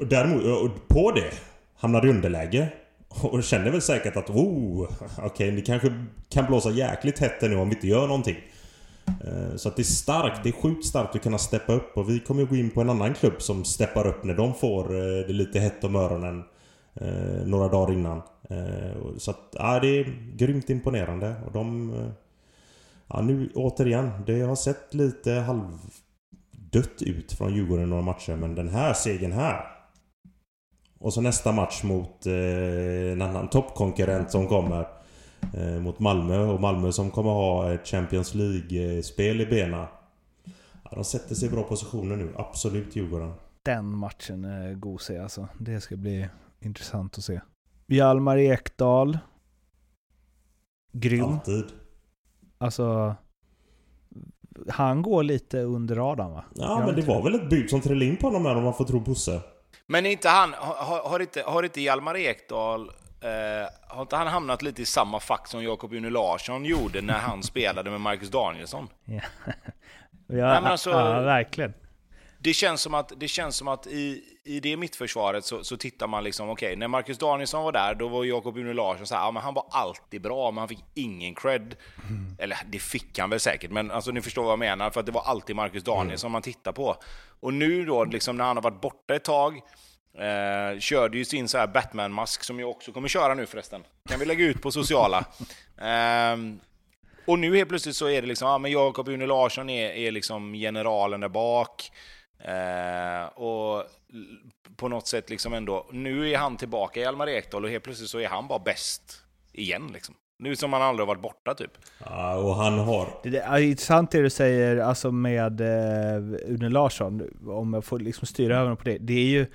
A: och däremot, och på det hamnade underläge. Och känner väl säkert att oh, okej, det kanske kan blåsa jäkligt hett nu om vi inte gör någonting. Eh, så att det är starkt, det är sjukt starkt att kunna steppa upp och vi kommer ju gå in på en annan klubb som steppar upp när de får eh, det lite hett om öronen eh, några dagar innan. Så att, ja, det är grymt imponerande och de... Ja, nu återigen, det har sett lite halvdött ut från Djurgården några matcher men den här segern här och så nästa match mot eh, en annan toppkonkurrent som kommer. Eh, mot Malmö och Malmö som kommer ha ett Champions League-spel i bena. Ja, de sätter sig i bra positioner nu. Absolut Djurgården.
C: Den matchen är gosig alltså. Det ska bli intressant att se. Hjalmar Ekdal. Grym.
A: Alltid.
C: Alltså... Han går lite under radarn va?
A: Ja,
C: Gör
A: men det
C: inte
A: var väl ett bud som trillade in på honom här om man får tro Bosse.
B: Men inte han, har, har, inte, har inte Hjalmar Ekdal, eh, har inte han hamnat lite i samma fack som Jakob Une Larsson gjorde när han spelade med Marcus Danielsson?
C: Ja,
B: men alltså-
C: ja verkligen.
B: Det känns som att, det känns som att i, i det mittförsvaret så, så tittar man liksom, okej, okay, när Marcus Danielsson var där, då var Jakob Une Larsson så här, ja, men han var alltid bra, men han fick ingen cred. Mm. Eller det fick han väl säkert, men alltså ni förstår vad jag menar, för att det var alltid Marcus Danielsson mm. man tittar på. Och nu då, liksom när han har varit borta ett tag, Eh, körde ju sin så här Batman-mask som jag också kommer köra nu förresten. Kan vi lägga ut på sociala. Eh, och nu helt plötsligt så är det liksom, ja men Jakob Une Larsson är, är liksom generalen där bak. Eh, och på något sätt liksom ändå, nu är han tillbaka i Almar Ekdal och helt plötsligt så är han bara bäst igen liksom. Nu som han aldrig har varit borta typ.
A: Ja, och han har...
C: Det är intressant det du säger alltså med eh, Une Larsson, om jag får liksom styra över på det. Det är ju,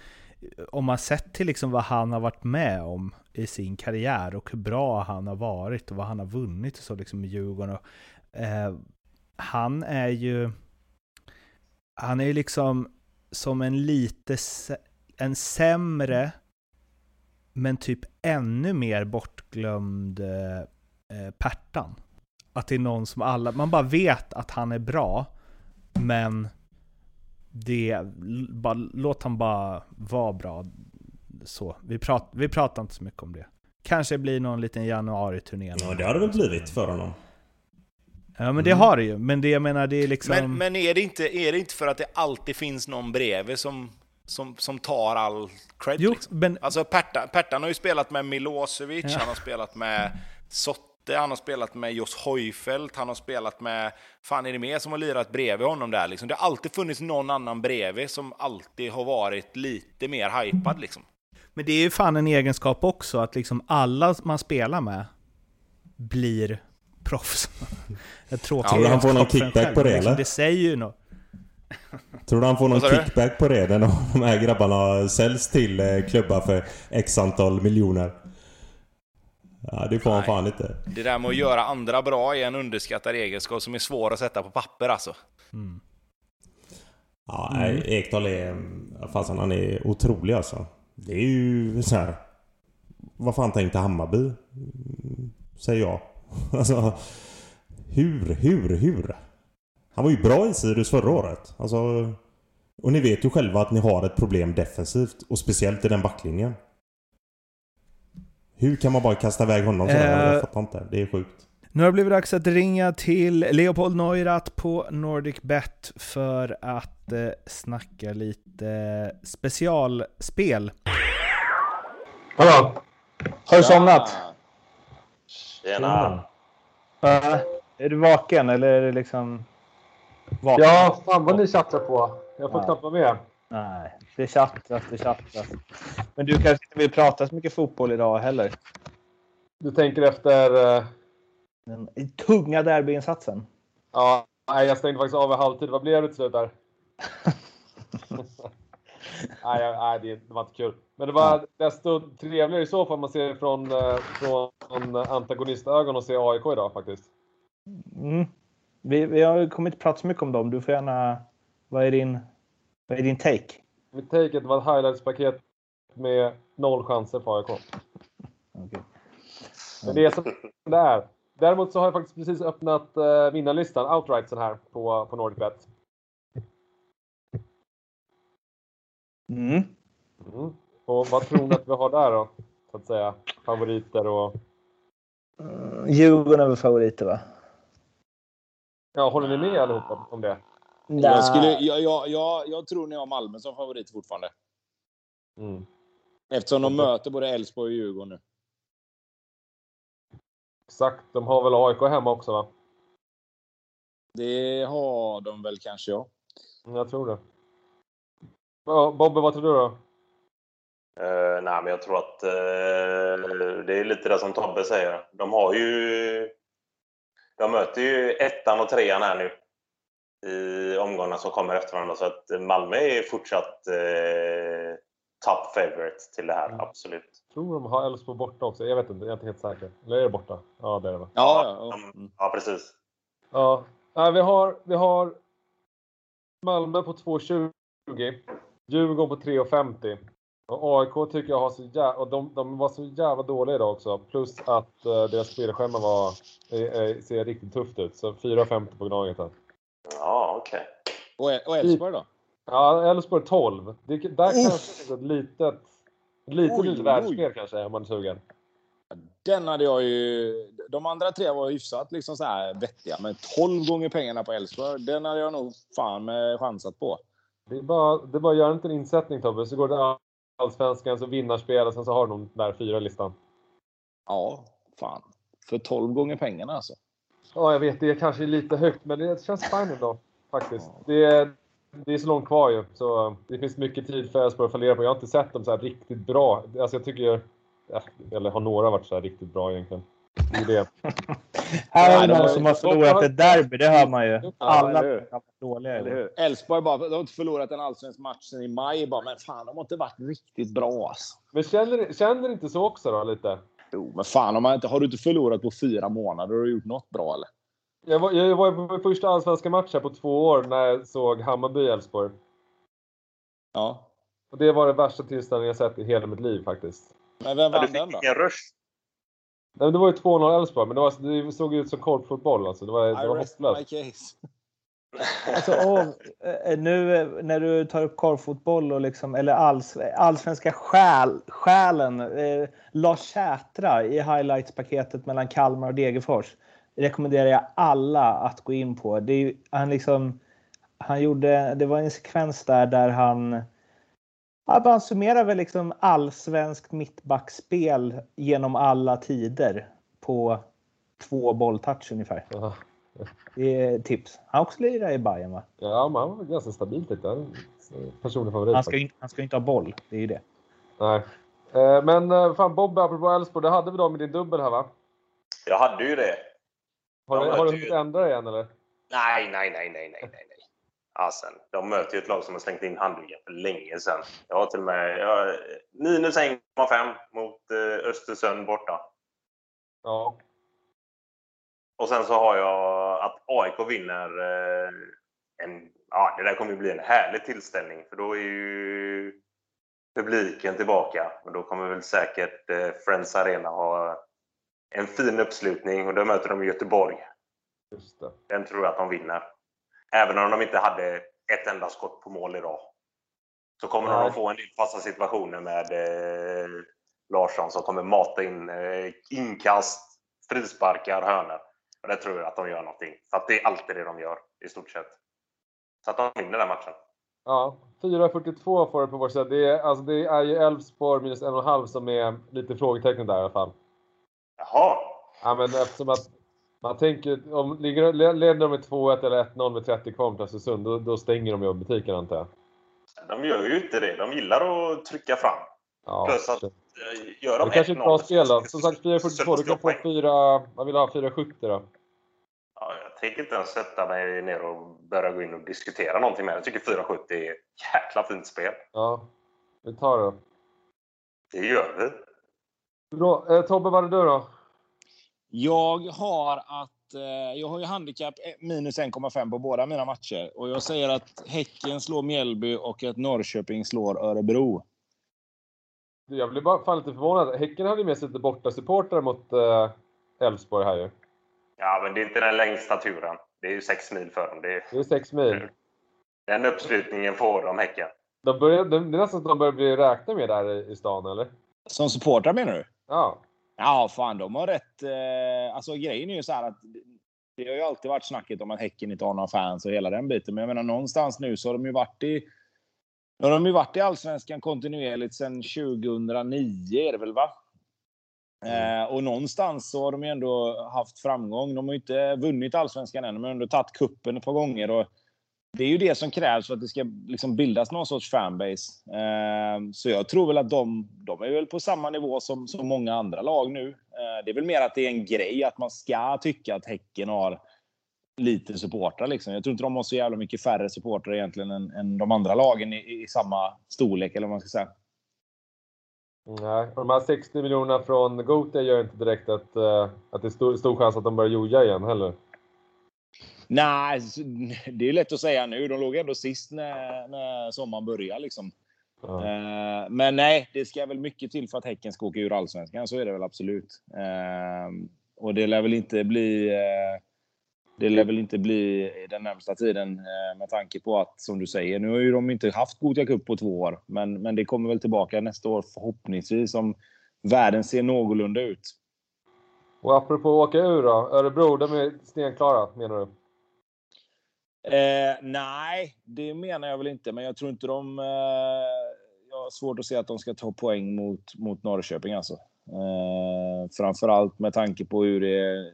C: om man sett till liksom vad han har varit med om i sin karriär och hur bra han har varit och vad han har vunnit och så liksom med Djurgården. Och, eh, han är ju... Han är ju liksom som en lite... En sämre, men typ ännu mer bortglömd eh, Pertan. Att det är någon som alla... Man bara vet att han är bra, men det, bara, låt han bara vara bra. Så, vi, prat, vi pratar inte så mycket om det. Kanske blir någon liten januari-turné.
A: Ja, det har det väl blivit för honom.
C: Ja men mm. det har det ju, men det jag menar det är liksom...
B: Men, men är, det inte, är det inte för att det alltid finns någon bredvid som, som, som tar all cred? Jo, liksom? men... Alltså Pertan, Pertan har ju spelat med Milosevic, ja. han har spelat med Sotte, han har spelat med Jos Hojfeldt, han har spelat med... Fan är det mer som har lirat bredvid honom där liksom? Det har alltid funnits någon annan bredvid som alltid har varit lite mer hypad liksom.
C: Men det är ju fan en egenskap också, att liksom alla man spelar med blir proffs.
A: Jag tror Tror du han får någon kickback på det liksom, eller?
C: Det säger ju något.
A: Tror du han får någon kickback på det när de här grabbarna säljs till eh, klubbar för x antal miljoner? Ja, det får han fan inte.
B: Det där med att göra andra bra är en underskattad egenskap som är svår att sätta på papper alltså. Mm.
A: Ja, mm. Ekdal är... Fasen, han är otrolig alltså. Det är ju så här. Vad fan tänkte Hammarby? Säger jag. Alltså... Hur, hur, hur? Han var ju bra i Sirius förra året. Alltså... Och ni vet ju själva att ni har ett problem defensivt. Och speciellt i den backlinjen. Hur kan man bara kasta iväg honom sådär? Uh, jag fattar inte. Det är sjukt.
C: Nu har det blivit dags att ringa till Leopold Neurath på Nordic Bet för att eh, snacka lite specialspel.
D: Hallå! Har du somnat?
A: Tjena!
C: Uh, är du vaken eller är det liksom...
D: Vaken? Ja, fan vad ni chattar på. Jag får ja. knappt vara med.
C: Nej, det chattas, det chattas. Men du kanske inte vill prata så mycket fotboll idag heller?
D: Du tänker efter... Uh...
C: Den tunga derbyinsatsen?
D: Ja, nej, jag stängde faktiskt av i halvtid. Vad blev det till slut där? nej, nej, det var inte kul. Men det var desto trevligare i så fall man ser det från, eh, från antagonistögon och ser AIK idag faktiskt.
C: Mm. Vi, vi har kommit prata så mycket om dem. Du får gärna... Vad är din, vad är din take?
D: Mitt take var ett highlights-paket med noll chanser för AIK. Okay. Men det är som det är. Däremot så har jag faktiskt precis öppnat uh, vinnarlistan, outrightsen här på, på NordicBet.
C: Mm.
D: Mm. Och vad tror ni att vi har där då? Så att säga. Favoriter och...
C: Mm, Djurgården är väl favoriter va?
D: Ja, håller ni med allihopa om det?
B: Jag, skulle, jag, jag, jag, jag tror ni har Malmö som favorit fortfarande.
D: Mm.
B: Eftersom de möter både Elfsborg och Djurgården nu.
D: Exakt. De har väl AIK hemma också va?
B: Det har de väl kanske ja.
D: Jag tror det. Bobbe, vad tror du då?
E: Uh, nej, men jag tror att uh, det är lite det som Tobbe säger. De har ju... De möter ju ettan och trean här nu i omgångarna som kommer efter varandra. Så att Malmö är fortsatt uh, top favorite till det här, mm. absolut.
D: Jag tror de har Elfsborg borta också. Jag vet inte, jag är inte helt säker. Eller är det borta? Ja, det är det va?
B: Ja,
E: ja, ja. Mm. ja precis.
D: Ja, vi har, vi har Malmö på 2,20. Djurgården på 3,50. Och AIK tycker jag har så jävla... Och de, de var så jävla dåliga idag också. Plus att uh, deras spelschema var, uh, ser riktigt tufft ut. Så 4,50 på Gnaget här.
E: Ja, okej.
B: Okay. Och Elfsborg då?
D: Ja, Elfsborg 12. Det, där kanske det är ett litet, litet,
B: Oj,
D: litet världsspel kanske, om man är sugen.
B: Den hade jag ju... De andra tre var hyfsat liksom så här vettiga, men 12 gånger pengarna på Elfsborg, den hade jag nog fan med chansat på.
D: Det är bara, det är bara att göra en liten insättning Tobbe, så går det allsvenskan, så vinnarspel och sen så har de där fyra listan.
B: Ja, fan. För 12 gånger pengarna alltså.
D: Ja, jag vet, det är kanske lite högt, men det känns fine ändå. Faktiskt. Det är, det är så långt kvar ju, så det finns mycket tid för Elfsborg att fundera på. Jag har inte sett dem så här riktigt bra. Alltså jag tycker, eller har några varit så här riktigt bra egentligen. Det är det.
C: Här är det
B: de
C: någon som har förlorat ett derby, det hör man ju. Alla dåliga.
B: Elfsborg bara, de har inte förlorat en allsvensk match sen i maj. Bara, men fan, de har inte varit riktigt bra alltså.
D: Men känner, känner inte så också då, lite?
B: Jo, men fan, om man inte, har du inte förlorat på fyra månader, har du gjort något bra eller?
D: Jag var, jag var på min första allsvenska match här på två år när jag såg Hammarby-Elfsborg.
B: Ja.
D: Och det var det värsta tillställningen jag sett i hela mitt liv faktiskt.
B: Men vem
A: Ja,
B: vann
A: du
B: den då?
A: ingen.
D: Nej, men det var ju 2-0 Elfsborg, men det, var, det såg ut som korpfotboll alltså. Det var, det var hopplöst.
B: case.
C: Alltså, åh, eh, nu eh, när du tar upp korvfotboll och liksom, eller alls, allsvenska själ, själen, eh, Lars Sätra i highlights-paketet mellan Kalmar och Degerfors rekommenderar jag alla att gå in på. Det är, han liksom, han gjorde, det var en sekvens där där han Ja, han summerar väl liksom allsvenskt mittbackspel genom alla tider på två bolltouch ungefär.
D: Ja.
C: Det är tips. Han har också lirat i Bayern va?
D: Ja, men han var ganska stabil tyckte jag. Personlig favorit.
C: Han ska, ju, han ska ju inte ha boll. Det är ju det.
D: Nej. Eh, Men eh, fan Bobbe, apropå Elfsborg, det hade vi då med din dubbel här va?
A: Jag hade ju det.
D: Har, du- har du
A: det-
D: hunnit ändra igen eller?
A: Nej, nej, nej, nej, nej, nej. Alltså, de möter ju ett lag som har slängt in handduken för länge sedan. Jag har till och med jag, minus 1,5 mot eh, Östersund borta.
D: Ja.
A: Och sen så har jag att AIK vinner eh, en... Ja, det där kommer ju bli en härlig tillställning för då är ju publiken tillbaka. Och då kommer väl säkert eh, Friends Arena ha en fin uppslutning och då möter de Göteborg.
D: Just det.
A: Den tror jag att de vinner. Även om de inte hade ett enda skott på mål idag. Så kommer
D: Nej.
A: de få en del fasta situationer med eh, Larsson som kommer mata in eh, inkast, frisparkar, hörnor. Och det tror jag att de gör någonting. För att det är alltid det de gör i stort sett. Så att de vinner den matchen.
D: Ja, 4.42 får det på vår sida. Det är, alltså, det är ju Elfsborg minus 1,5 som är lite frågetecken där i alla fall.
A: Jaha!
D: Ja, men eftersom att man tänker, om ligger, leder de med 2-1 eller 1-0 med 30 kvar mot Östersund, då, då stänger de ju butiken antar jag.
A: De gör ju inte det. De gillar att trycka fram.
D: Ja,
A: Plus att-
D: shit.
A: Eh, Gör de
D: det kanske är ett
A: 1-0
D: bra spel då. Som sagt
A: så-
D: 4.42,
A: så
D: du kan få
A: poäng.
D: 4... Vad vill ha? 4.70 då?
A: Ja, jag tänker inte ens sätta mig ner och börja gå in och diskutera någonting med. Jag tycker 470 är ett jäkla fint spel.
D: Ja, vi tar det.
A: Det gör vi.
D: Bra. Eh, Tobbe, vad är det du då?
B: Jag har att eh, jag har ju handikapp eh, minus 1,5 på båda mina matcher. Och jag säger att Häcken slår Mjällby och att Norrköping slår Örebro.
D: Jag blev bara fan lite förvånad. Häcken hade ju med sig lite borta supportrar mot eh, Elfsborg här ju.
A: Ja, men det är inte den längsta turen. Det är ju sex mil för dem. Det är,
D: Det är sex mil.
A: den uppslutningen får de Häcken.
D: De börjar, det är nästan att de börjar bli räknade med där i, i stan, eller?
B: Som supportrar menar du?
D: Ja.
B: Ja, fan de har rätt. Eh, alltså grejen är ju så här att det har ju alltid varit snacket om att Häcken inte har några fans och hela den biten. Men jag menar någonstans nu så har de ju varit i nu har de ju varit i Allsvenskan kontinuerligt sedan 2009 är det väl va? Eh, och någonstans så har de ju ändå haft framgång. De har ju inte vunnit Allsvenskan än, men de har ändå tagit kuppen ett par gånger. Och det är ju det som krävs för att det ska liksom bildas någon sorts fanbase. Ehm, så jag tror väl att de, de är väl på samma nivå som, som många andra lag nu. Ehm, det är väl mer att det är en grej att man ska tycka att Häcken har lite supportrar. Liksom. Jag tror inte de har så jävla mycket färre supportrar egentligen än, än de andra lagen i, i samma storlek, eller vad man ska säga.
D: Nej, och de här 60 miljonerna från Gothia gör inte direkt att, eh, att det är stor, stor chans att de börjar joja igen heller.
B: Nej, det är lätt att säga nu. De låg ändå sist när, när sommaren började. Liksom.
D: Ja.
B: Eh, men nej, det ska väl mycket till för att Häcken ska åka ur allsvenskan. Så är det väl absolut. Eh, och det lär väl inte bli... Eh, Det lär väl inte bli den närmsta tiden eh, med tanke på att, som du säger, nu har ju de inte haft Gothia Cup på två år. Men, men det kommer väl tillbaka nästa år förhoppningsvis om världen ser någorlunda ut.
D: Och apropå åka ur då, Örebro, de är stenklara menar du?
B: Eh, nej, det menar jag väl inte, men jag tror inte de... Eh, jag har svårt att se att de ska ta poäng mot, mot Norrköping alltså. Eh, framförallt med tanke på hur det...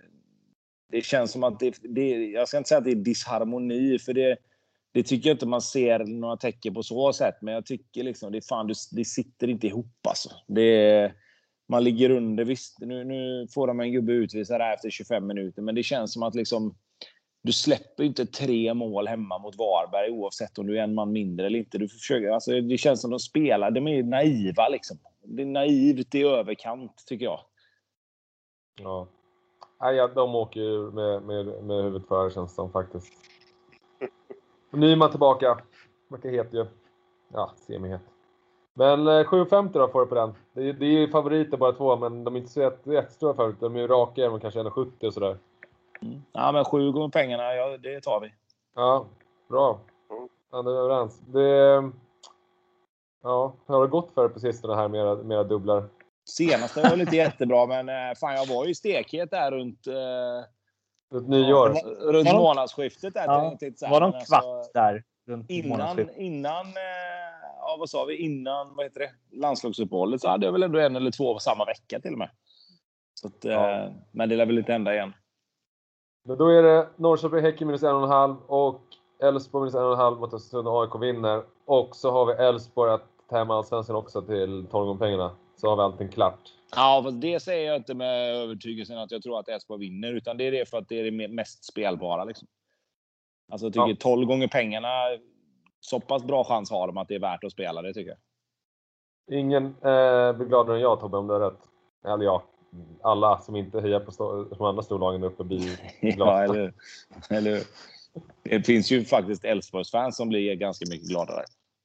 B: Det känns som att det, det... Jag ska inte säga att det är disharmoni, för det, det tycker jag inte man ser några tecken på så sätt. Men jag tycker liksom, det, fan, det, det sitter inte ihop alltså. Det, man ligger under. Visst, nu, nu får de en gubbe utvisad efter 25 minuter, men det känns som att liksom du släpper inte tre mål hemma mot Varberg oavsett om du är en man mindre eller inte. Du försöker, alltså, det känns som de spelar, de är naiva liksom. Det är naivt i överkant tycker jag.
D: Ja. Nej, de åker ju med, med, med huvudet före känns det som faktiskt. Nyman tillbaka. Verkar het ju. Ja, semihet. Men eh, 7,50 då får du på den. Det är, det är ju favoriter bara två, men de är inte så jättestora favoriter. De är ju raka, men kanske 1,70 och sådär.
B: Mm. Ja, men sju gånger pengarna, ja, det tar vi.
D: Ja, bra. Ja, det är överens. Det, ja, hur har det gått för på sistone här med era, med era dubblar?
B: Senaste var inte jättebra, men eh, fan, jag var ju stekhet där runt... Eh,
D: runt nyår?
B: Ja, runt månadsskiftet där.
F: Ja, var de kvart alltså, där? Runt
B: innan, innan, eh, ja vad sa vi, innan, vad heter det, landslagsuppehållet så hade jag väl ändå en eller två samma vecka till och med. Så att, ja. Men det lär väl inte hända igen.
D: Men då är det Norrköping-Häcken minus 1,5 och Elfsborg minus 1,5 mot Östersund och AIK vinner. Och så har vi Elfsborg att ta hem Allsvenskan också till 12 gånger pengarna. Så har vi allting klart.
B: Ja, fast det säger jag inte med övertygelsen att jag tror att Elfsborg vinner, utan det är det för att det är det mest spelbara. Liksom. Alltså, jag tycker ja. 12 gånger pengarna, så pass bra chans har de att det är värt att spela det, tycker jag.
D: Ingen eh, blir gladare än jag, Tobbe, om du har rätt. Eller ja, alla som inte hejar på de andra storlagen uppe blir
B: glada. ja, eller, eller Det finns ju faktiskt Elfsborgsfans som blir ganska mycket gladare.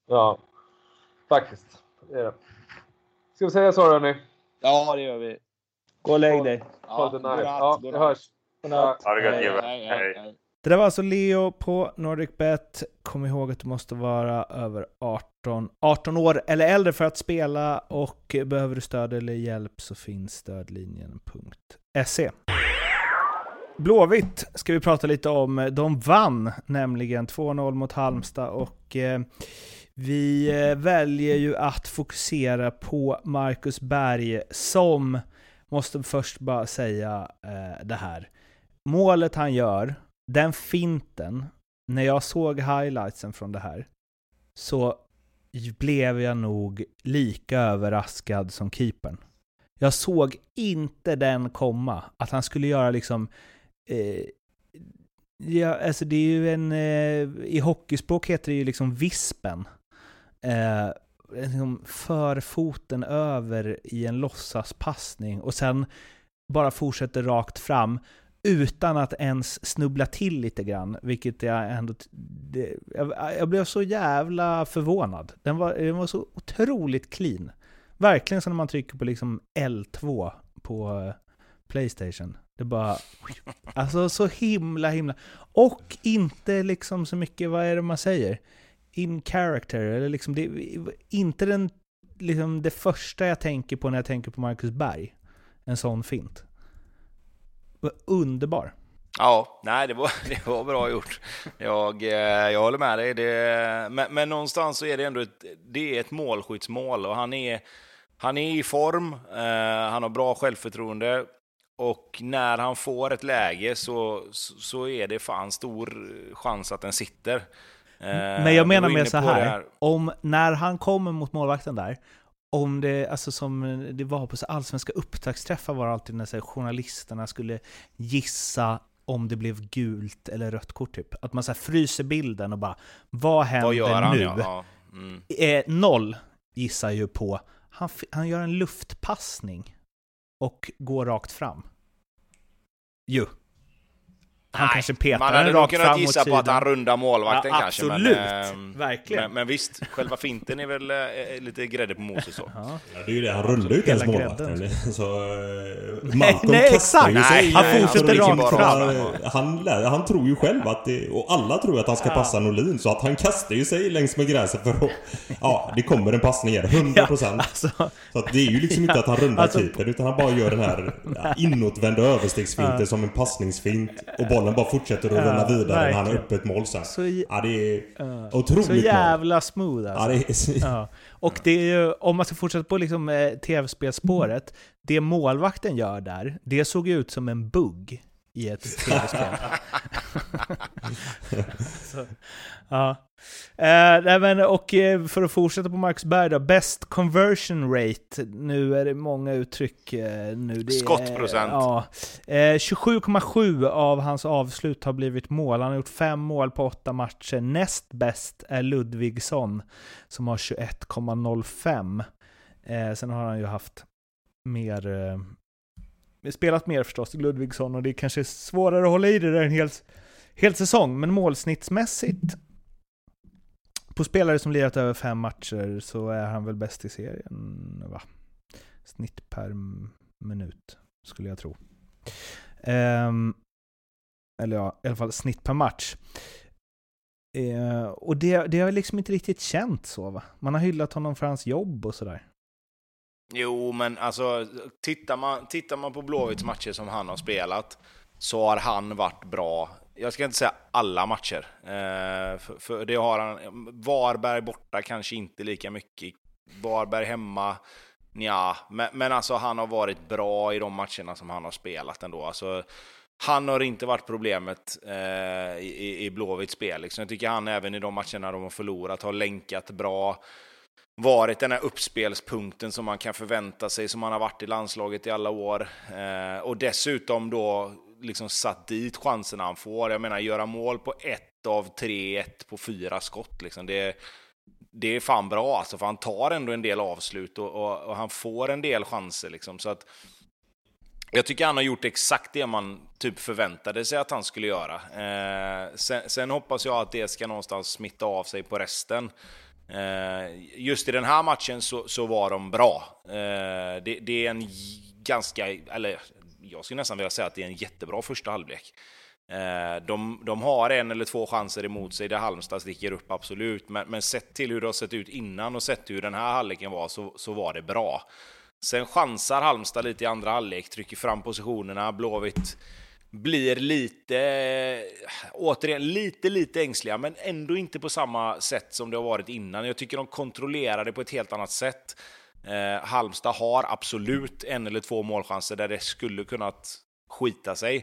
D: Ja, faktiskt. Det är det. Ska vi säga så hörni?
B: Ja, det gör vi.
F: Gå och lägg dig.
D: Ja, ja, vi hörs.
A: Godnatt. Ha det gött, Jive. Hej.
C: Det där var alltså Leo på NordicBet. Kom ihåg att du måste vara över 18, 18 år eller äldre för att spela och behöver du stöd eller hjälp så finns stödlinjen.se. Blåvitt ska vi prata lite om. De vann nämligen 2-0 mot Halmstad och eh, vi eh, väljer ju att fokusera på Marcus Berg som, måste först bara säga eh, det här. Målet han gör den finten, när jag såg highlightsen från det här, så blev jag nog lika överraskad som keepern. Jag såg inte den komma, att han skulle göra liksom... Eh, ja, alltså det är ju en... Eh, I hockeyspråk heter det ju liksom vispen. Eh, liksom förfoten över i en låtsaspassning och sen bara fortsätter rakt fram utan att ens snubbla till lite grann, vilket jag ändå... Det, jag, jag, blev så jävla förvånad. Den var, den var så otroligt clean. Verkligen som när man trycker på liksom L2 på eh, Playstation. Det bara... Alltså så himla himla... Och inte liksom så mycket, vad är det man säger? In character, eller liksom... Det, inte den, liksom det första jag tänker på när jag tänker på Marcus Berg. En sån fint underbar.
G: Ja, nej, det var, det var bra gjort. Jag, eh, jag håller med dig. Det, men, men någonstans så är det ändå ett, det är ett målskyttsmål och han är, han är i form, eh, han har bra självförtroende och när han får ett läge så, så är det fan stor chans att den sitter.
C: Eh, men jag menar med så här, här, om när han kommer mot målvakten där om det, alltså som det var på så allsvenska upptaktsträffar var alltid när så här, journalisterna skulle gissa om det blev gult eller rött kort typ. Att man så här, fryser bilden och bara, vad händer vad nu? Ja. Mm. Eh, noll gissar ju på, han, han gör en luftpassning och går rakt fram. Ju. Han
B: Nej,
C: kanske petar
B: Man hade
C: den
B: nog
C: rakt
B: kunnat
C: fram
B: gissa
C: mot
B: på att han rundar målvakten
C: Ja,
B: kanske.
C: absolut.
B: Men, ehm,
C: Verkligen.
B: Men, men visst, själva finten är väl eh, lite grädde på moset så.
C: Ja.
A: Ja, det är ju det. Han rundar ju inte ens målvakten. Så, eh, Malcolm
C: nej,
A: kastar ju sig.
B: Han
C: fortsätter
A: så
C: rakt
A: bara-
B: fram.
A: Han, lär- han tror ju själv att det... Och alla tror att han ska passa Norlin. Så att han kastar ju sig längs med gräset för att... Ja, det kommer en passning här. 100%.
C: Alltså,
A: Så att det är ju liksom inte att han rundar
C: Alltså-
A: keepern utan han bara gör den här ja, inåtvända överstegsfinten som en passningsfint. Och bollen bara fortsätter att rulla
C: Ja,
A: vidare när han har öppet mål sen.
C: så,
A: Ja, det är
C: ja.
A: otroligt
C: så
A: mål.
C: jävla smooth alltså.
A: Ja, är...
C: Och det är ju, om man ska fortsätta på liksom, eh, tv-spelspåret, det målvakten gör där, det såg ut som en bugg i ett tv-spel. Ja. Eh, men, och eh, för att fortsätta på Marcusberg då, best conversion rate, nu är det många uttryck eh, nu. Det
B: Skottprocent.
C: Ja. Eh, 27,7 av hans avslut har blivit mål. Han har gjort fem mål på åtta matcher. Näst bäst är Ludvigsson som har 21,05. Eh, sen har han ju haft mer... Eh, spelat mer förstås, Ludvigsson, och det är kanske svårare att hålla i det där en hel, hel säsong, men målsnittsmässigt på spelare som lirat över fem matcher så är han väl bäst i serien, va? Snitt per minut, skulle jag tro. Um, eller ja, i alla fall snitt per match. Uh, och det, det har liksom inte riktigt känt så va? Man har hyllat honom för hans jobb och sådär.
B: Jo, men alltså tittar man, tittar man på Blåvitts matcher som han har spelat så har han varit bra. Jag ska inte säga alla matcher, eh, för, för det har han. Varberg borta kanske inte lika mycket. Varberg hemma, ja, men, men alltså han har varit bra i de matcherna som han har spelat ändå. Alltså, han har inte varit problemet eh, i, i Blåvitts spel. Liksom. Jag tycker han även i de matcherna de har förlorat har länkat bra varit den här uppspelspunkten som man kan förvänta sig, som man har varit i landslaget i alla år. Eh, och dessutom då liksom satt dit chanserna han får. Jag menar, göra mål på ett av tre, ett på fyra skott. Liksom. Det, det är fan bra alltså, för han tar ändå en del avslut och, och, och han får en del chanser. Liksom. Så att, jag tycker han har gjort exakt det man typ förväntade sig att han skulle göra. Eh, sen, sen hoppas jag att det ska någonstans smitta av sig på resten. Eh, just i den här matchen så, så var de bra. Eh, det, det är en ganska, eller jag skulle nästan vilja säga att det är en jättebra första halvlek. Eh, de, de har en eller två chanser emot sig där Halmstad sticker upp, absolut. Men, men sett till hur det har sett ut innan och sett hur den här halvleken var så, så var det bra. Sen chansar Halmstad lite i andra halvlek, trycker fram positionerna. Blåvitt blir lite, återigen, lite, lite ängsliga, men ändå inte på samma sätt som det har varit innan. Jag tycker de kontrollerar det på ett helt annat sätt. Eh, Halmstad har absolut en eller två målchanser där det skulle kunnat skita sig.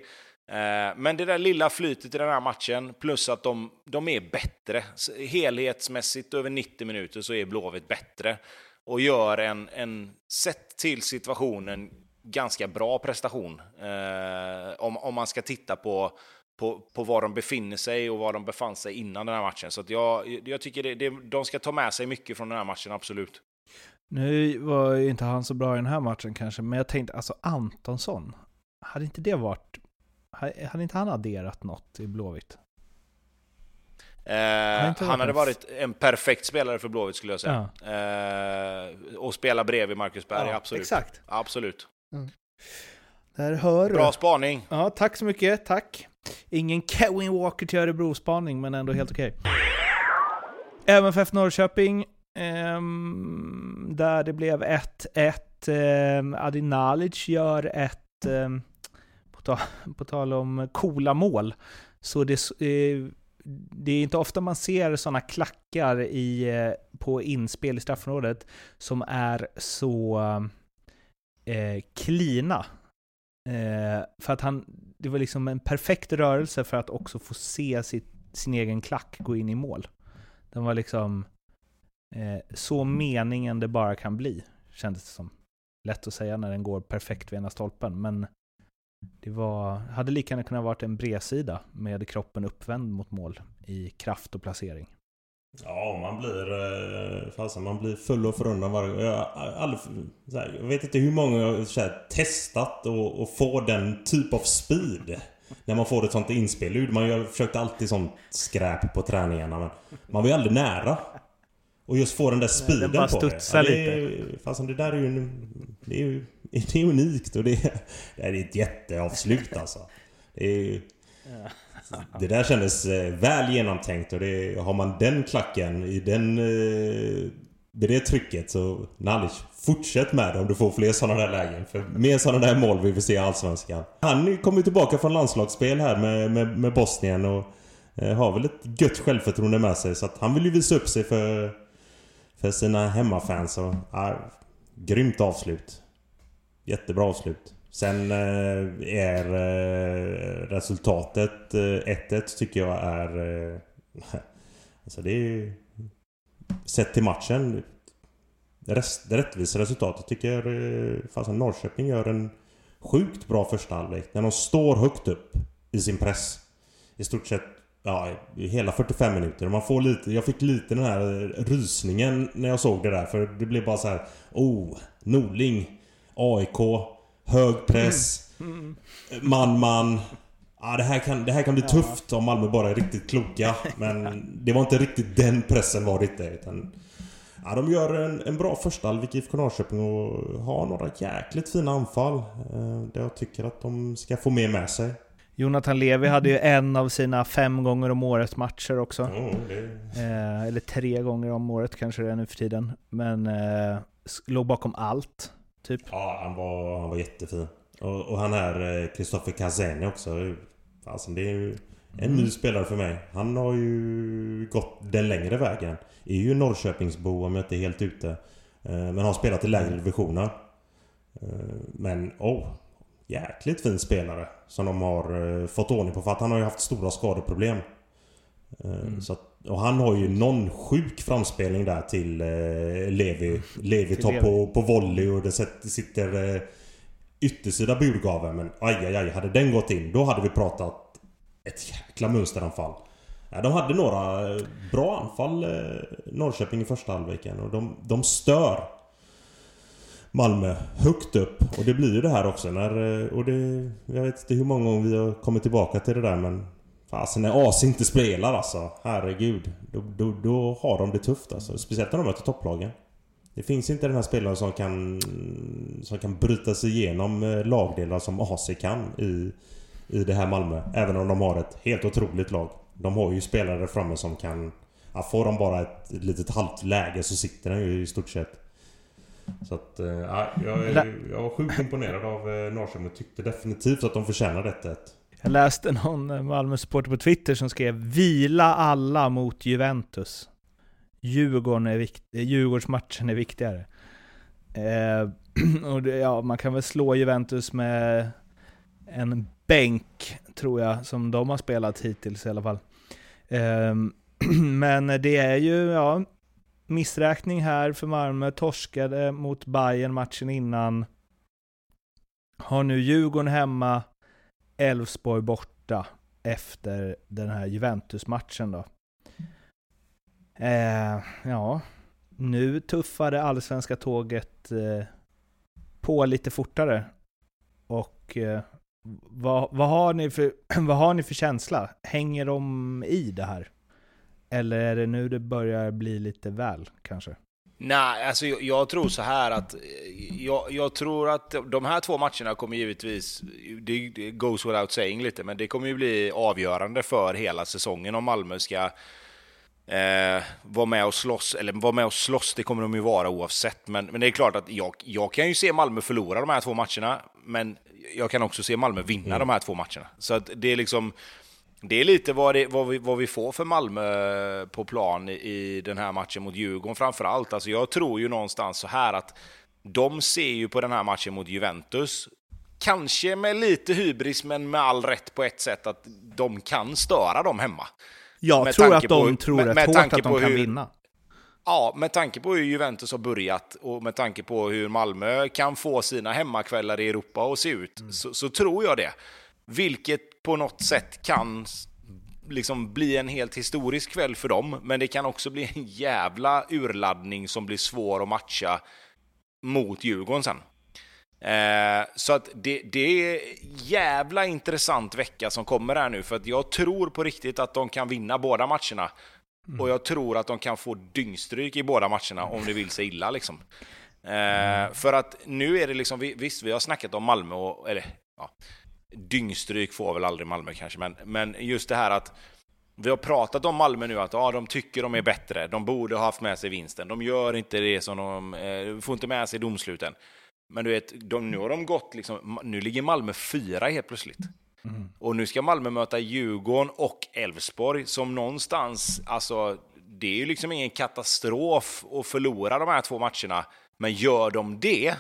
B: Eh, men det där lilla flytet i den här matchen, plus att de, de är bättre. Helhetsmässigt över 90 minuter så är Blåvitt bättre. Och gör en, en sett till situationen, ganska bra prestation. Eh, om, om man ska titta på, på, på var de befinner sig och var de befann sig innan den här matchen. Så att jag, jag tycker det, det, de ska ta med sig mycket från den här matchen, absolut.
C: Nu var ju inte han så bra i den här matchen kanske, men jag tänkte alltså Antonsson, hade inte det varit... Hade inte han adderat något i Blåvitt?
B: Eh, han hade varit en perfekt spelare för Blåvitt skulle jag säga. Eh, och spela bredvid Marcus Berg, absolut.
C: Exakt.
B: Absolut.
C: Där hör
B: Bra
C: du.
B: spaning.
C: Ja, tack så mycket. Tack. Ingen Kevin Walker till Örebro-spaning, men ändå helt okej. MFF Norrköping, ehm, Ehm, där det blev 1-1. Eh, Adi Nalic gör ett, ehm, på, ta, på tal om coola mål, så det, eh, det är inte ofta man ser sådana klackar i, eh, på inspel i straffområdet som är så eh, klina. Eh, för att han, det var liksom en perfekt rörelse för att också få se sitt, sin egen klack gå in i mål. Den var liksom eh, så meningen det bara kan bli, kändes det som. Lätt att säga när den går perfekt vid ena stolpen, men det var, hade lika gärna kunnat varit en bredsida med kroppen uppvänd mot mål i kraft och placering.
A: Ja, man blir... Eh, fasen, man blir full och förundrad varje gång. Jag, aldrig, så här, jag vet inte hur många jag har testat och, och få den typ av speed. När man får ett sånt inspelljud. Man försökte alltid sånt skräp på träningarna men man var ju aldrig nära. Och just få den där speeden
C: bara
A: på det.
C: studsar
A: det är, Fastän det där är ju... Det är ju det är unikt och det är, det är ett jätteavslut alltså. Det, är, det där kändes eh, väl genomtänkt och det, har man den klacken i den... eh, Med det trycket så Nalic, fortsätt med det om du får fler sådana där lägen. För mer sådana där mål vi vill se i Allsvenskan. Han kommer ju tillbaka från landslagsspel här med, med, med Bosnien och eh, har väl ett gött självförtroende med sig. Så att han vill ju visa upp sig för, för sina hemmafans. Och, ja, grymt avslut. Jättebra avslut. Sen eh, är eh, resultatet eh, 1-1 tycker jag är... Eh, alltså det är ju... Sett till matchen. Rest, det rättvisa resultatet tycker jag... Eh, fasen Norrköping gör en sjukt bra första halvlek. När de står högt upp i sin press. I stort sett Ja, hela 45 minuter. Man får lite, jag fick lite den här rysningen när jag såg det där. För det blev bara så här. Oh, Norling. AIK. Hög press. Man, man. Ja, det, här kan, det här kan bli tufft om Malmö bara är riktigt kloka. Men det var inte riktigt den pressen var det inte. Utan, ja, de gör en, en bra första halvlek IFK Norrköping och har några jäkligt fina anfall. Eh, där jag tycker att de ska få mer med sig.
C: Jonathan Levi hade ju en av sina fem gånger om året matcher också.
A: Det,
C: Eh, eller tre gånger om året kanske det är nu för tiden. Men eh, låg bakom allt, typ.
A: Ja, han var, han var jättefin. Och, och han är Kristoffer Kazeni också. Alltså, det är ju en ny spelare för mig. Han har ju gått den längre vägen. Är ju Norrköpingsbo om jag inte är helt ute. Eh, Men har spelat i lägre divisioner. Eh, Men, oh, jäkligt fin spelare. Som de har eh, fått ordning på. För att han har ju haft stora skadeproblem. Eh, Så att, och han har ju någon sjuk framspelning där till eh, Levi. Levi
C: Till
A: tar
C: Levi.
A: på, på volley och det sitter eh, yttersida burgaven. Men aj, aj, aj. Hade den gått in, då hade vi pratat ett jäkla mönsteranfall. Ja, de hade några bra anfall, eh, Norrköping i första halvleken. Och de, de stör Malmö högt upp. Och det blir ju det här också när... Eh, och det... Jag vet inte hur många gånger vi har kommit tillbaka till det där men... Fasen när AC inte spelar alltså. Herregud. Då, då, då har de det tufft alltså. Speciellt när de möter topplagen. Det finns inte den här spelaren som kan... Som kan bryta sig igenom eh, lagdelar som AC kan i... I det här Malmö. Även om de har ett helt otroligt lag. De har ju spelare framme som kan... Ja, får de bara ett litet halvt läge så sitter den ju i stort sett. Så att, ja, jag, jag var sjukt imponerad av eh, Norrköping och tyckte definitivt att de förtjänar detta.
C: Jag läste någon eh, Malmö-supporter på Twitter som skrev “Vila alla mot Juventus”. Djurgården är vikt- Djurgårdsmatchen är viktigare. Eh, och det, ja, man kan väl slå Juventus med en bänk, tror jag, som de har spelat hittills i alla fall. Eh, men det är ju, ja, missräkning här för Malmö. Torskade mot Bayern matchen innan. Har nu Djurgården hemma, Elfsborg borta efter den här Juventus-matchen då. Eh, ja, nu tuffar det allsvenska tåget eh, på lite fortare. Och eh, vad, vad, har ni för, vad har ni för känsla? Hänger de i det här? Eller är det nu det börjar bli lite väl, kanske?
B: Nej, alltså jag, jag tror så här att eh, jag, jag tror att de här två matcherna kommer givetvis, det, det goes without saying lite, men det kommer ju bli avgörande för hela säsongen om Malmö ska eh, vara med och slåss, eller vara med och slåss, det kommer de ju vara oavsett. Men, men det är klart att jag, jag kan ju se Malmö förlora de här två matcherna, men jag kan också se Malmö vinna de här två matcherna. Så att det är liksom, det är lite vad, det, vad, vi, vad vi får för Malmö på plan i, den här matchen mot Djurgården framför allt. Alltså jag tror ju någonstans så här att de ser ju på den här matchen mot Juventus, kanske med lite hybris men med all rätt på ett sätt, att de kan störa dem hemma.
C: Jag
B: Med
C: tror att de
B: på-
C: tror
B: med-
C: rätt
B: med
C: hårt att de
B: på
C: kan
B: hur-
C: vinna.
B: Ja, med tanke på hur Juventus har börjat och med tanke på hur Malmö kan få sina hemmakvällar i Europa att se ut, så, så tror jag det. Vilket på något sätt kan liksom bli en helt historisk kväll för dem, men det kan också bli en jävla urladdning som blir svår att matcha mot Djurgården sen. Eh, så att det, det är jävla intressant vecka som kommer här nu, för att jag tror på riktigt att de kan vinna båda matcherna. Och jag tror att de kan få dyngstryk i båda matcherna om det vill sig illa. Liksom. Eh, för att nu är det liksom, vi- visst vi har snackat om Malmö och, eller ja, dyngstryk får väl aldrig Malmö kanske, men, men just det här att vi har pratat om Malmö nu att ja, de tycker de är bättre, de borde ha haft med sig vinsten, de gör inte det som de, eh, får inte med sig domsluten. Men du vet, de, nu har de gått liksom, nu ligger Malmö fyra helt plötsligt. Och nu ska Malmö möta Djurgården och Elfsborg som någonstans, alltså det är ju liksom ingen katastrof att förlora de här två matcherna. Men gör de det,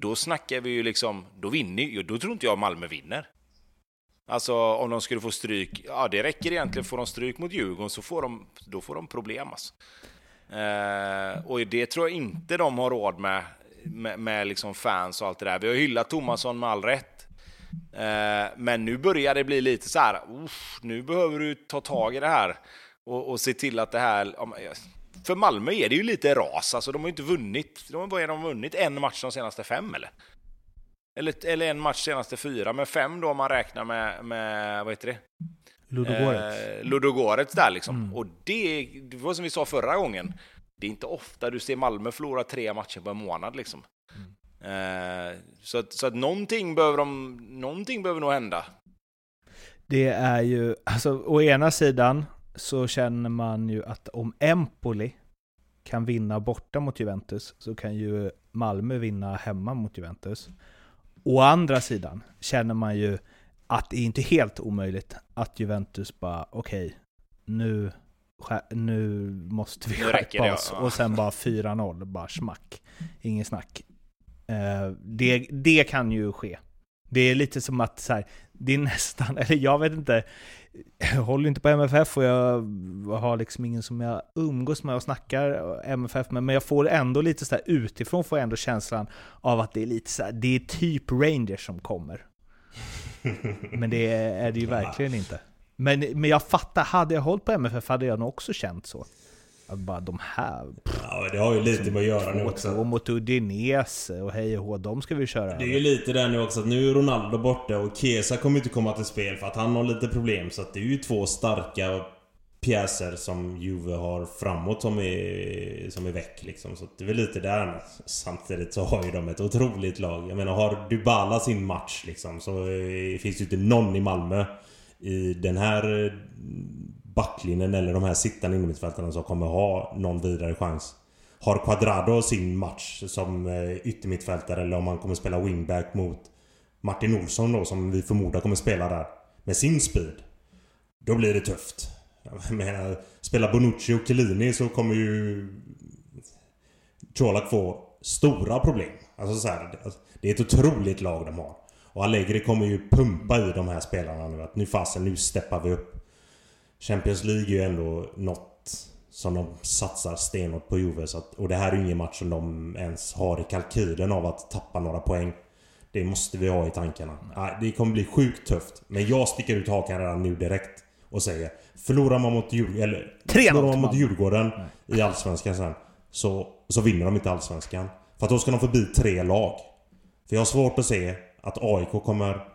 B: då snackar vi ju liksom, då vinner ju, då tror inte jag Malmö vinner. Alltså om de skulle få stryk, ja det räcker egentligen, får de stryk mot Djurgården så får de, då får de problem alltså. Eh, och det tror jag inte de har råd med, med, med liksom fans och allt det där. Vi har hyllat Tomasson med all rätt. Eh, men nu börjar det bli lite så här, "Uff, nu behöver du ta tag i det här och, och se till att det här... För Malmö är det ju lite ras, alltså de har ju inte vunnit, de har de har vunnit en match de senaste fem eller? Eller, eller en match senaste fyra, men fem då om man räknar med, med vad heter det?
C: Ludogorets.
B: Eh, Ludogorets där liksom. Och det, det var som vi sa förra gången, det är inte ofta du ser Malmö förlora tre matcher på en månad liksom. Eh, så, att, så att någonting behöver, de, någonting behöver nog hända.
C: Det är ju, alltså å ena sidan så känner man ju att om Empoli kan vinna borta mot Juventus så kan ju Malmö vinna hemma mot Juventus. Å andra sidan känner man ju att det är inte helt omöjligt att Juventus bara okej, nu, skär- nu måste vi
B: Nu
C: skärpa oss och sen bara 4-0, bara smack. Ingen snack. Eh, det, det kan ju ske. Det är lite som att så här, det är nästan, eller jag vet inte, jag håller inte på MFF och jag har liksom ingen som jag umgås med och snackar MFF med, men jag får ändå lite så här utifrån får jag ändå känslan av att det är lite så här, det är typ Rangers som kommer. Men det är det ju verkligen inte. Men, men jag fattar, hade jag hållit på MFF hade jag nog också känt så. Att bara de här,
A: Ja, men det har ju lite med att göra nu också.
C: mot Udinese och hej och hå, de ska vi köra
A: Det är ju lite där nu också att nu är Ronaldo borta och Kesa kommer inte komma till spel för att han har lite problem. Så att det är ju två starka pjäser som Juve har framåt som är, som är väck liksom. Så det är väl lite där. Samtidigt så har ju de ett otroligt lag. Jag menar har Dybala sin match liksom så eh, finns det ju inte någon i Malmö i den här eh, backlinjen eller de här sittande innermittfältarna som kommer ha någon vidare chans. Har Quadrado sin match som eh, yttermittfältare eller om han kommer spela wingback mot Martin Olsson då som vi förmodar kommer spela där. Med sin speed. Då blir det tufft. Jag menar, spelar Bonucci och Chiellini så kommer ju Colak få stora problem. Alltså så här, det är ett otroligt lag de har. Och Allegri kommer ju pumpa i de här spelarna nu. Att nu fasen, nu steppar vi upp. Champions League är ju ändå något som de satsar stenhårt på Juve. Så att, och det här är ju ingen match som de ens har i kalkylen av att tappa några poäng. Det måste vi ha i tankarna. Nej, Det kommer bli sjukt tufft. Men jag sticker ut hakan redan nu direkt och säger Förlorar man mot, Djur, eller,
C: 3-0
A: förlorar man mot. Djurgården i Allsvenskan sen så, så vinner de inte Allsvenskan. För att då ska de förbi tre lag. För jag har svårt att se att AIK kommer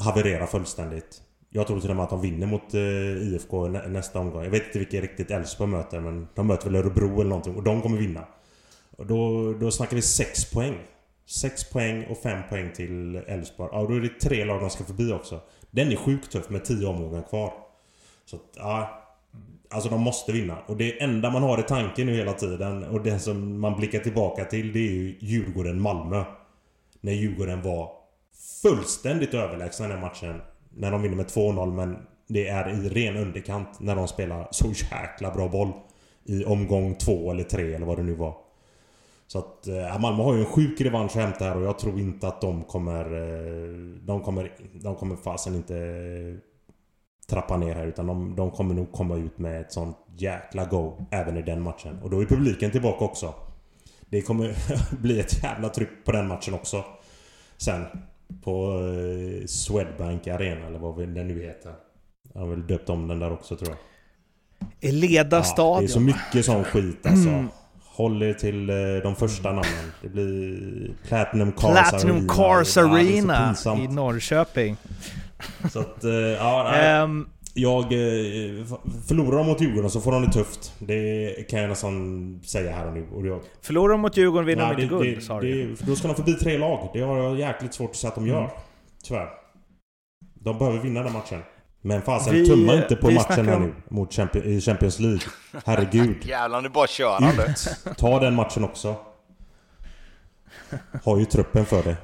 A: haverera fullständigt. Jag tror till och med att de vinner mot eh, IFK nä nästa omgång. Jag vet inte vilka riktigt Elfsborg möter men de möter väl Örebro eller någonting och de kommer vinna. Och då, då snackar vi 6 poäng. 6 poäng och 5 poäng till Elfsborg. Ja, då är det tre lag de ska förbi också. Den är sjukt tuff med 10 omgångar kvar. Så att, ja. Alltså de måste vinna. Och det enda man har i tanken nu hela tiden och det som man blickar tillbaka till det är ju Djurgården-Malmö. När Djurgården var fullständigt överlägsna i den matchen. När de vinner med 2-0 men det är i ren underkant när de spelar så jäkla bra boll. I omgång två eller tre eller vad det nu var. Så att eh, Malmö har ju en sjuk revansch att hämta här och jag tror inte att de kommer... Eh, de kommer... De kommer fasen inte eh, trappa ner här utan de, de kommer nog komma ut med ett sånt jäkla go även i den matchen. Och då är publiken tillbaka också. Det kommer bli ett jävla tryck på den matchen också. Sen. På eh, Swedbank Arena eller vad den nu heter. Jag har väl döpt om den där också tror jag.
C: Eleda
A: Ja, det är
C: stadion.
A: så mycket sån skit alltså. Håll er till eh, de första namnen. Det blir Platinum Cars
C: Platinum
A: Arena.
C: Cars
A: Ja,
C: Arena
A: pinsamt.
C: i Norrköping.
A: Så att, eh, ja, nej.
C: Ehm,
A: Jag... eh, Förlorar de mot Djurgården så får de det tufft. Det kan jag nästan säga här och nu. Och jag,
C: förlorar de mot Djurgården vinner de inte guld,
A: det-
C: sa du.
A: Då ska de förbi tre lag. Det har jag jäkligt svårt att säga att de gör.
C: Mm.
A: Tyvärr. De behöver vinna den matchen. Men fasen,
C: Vi-
A: tumma inte på matchen här
C: om-
A: nu. Mot Champions, i Champions League. Herregud.
B: Jävlar, nu bara kör han.
A: Ta den matchen också. Har ju truppen för det.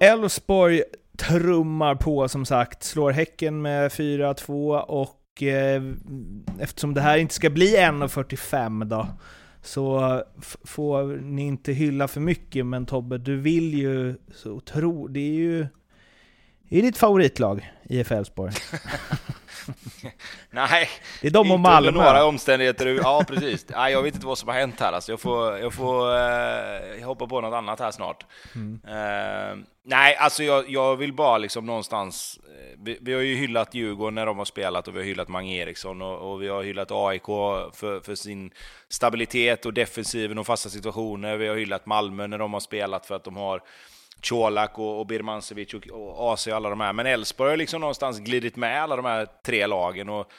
C: Elfsborg trummar på som sagt, slår Häcken med 4-2 och eh, eftersom det här inte ska bli 1.45 då så får ni inte hylla för mycket men Tobbe, du vill ju så tro, det är ju det är ditt favoritlag, IF Elfsborg.
B: Nej,
C: Det är de och
B: inte under några
C: Malmö.
B: omständigheter. Ja, precis. Nej, jag vet inte vad som har hänt här. Alltså, jag får, jag får eh, hoppa på något annat här snart.
C: Mm.
B: Eh, nej, alltså jag, jag vill bara liksom någonstans... eh, Vi, vi har ju hyllat Djurgården när de har spelat och vi har hyllat Mange Eriksson och, och vi har hyllat AIK för, för sin stabilitet och defensiven och fasta situationer. Vi har hyllat Malmö när de har spelat för att de har Colak och, och Birmancevic och, och AC och alla de här. Men Elfsborg har liksom någonstans glidit med alla de här tre lagen. Och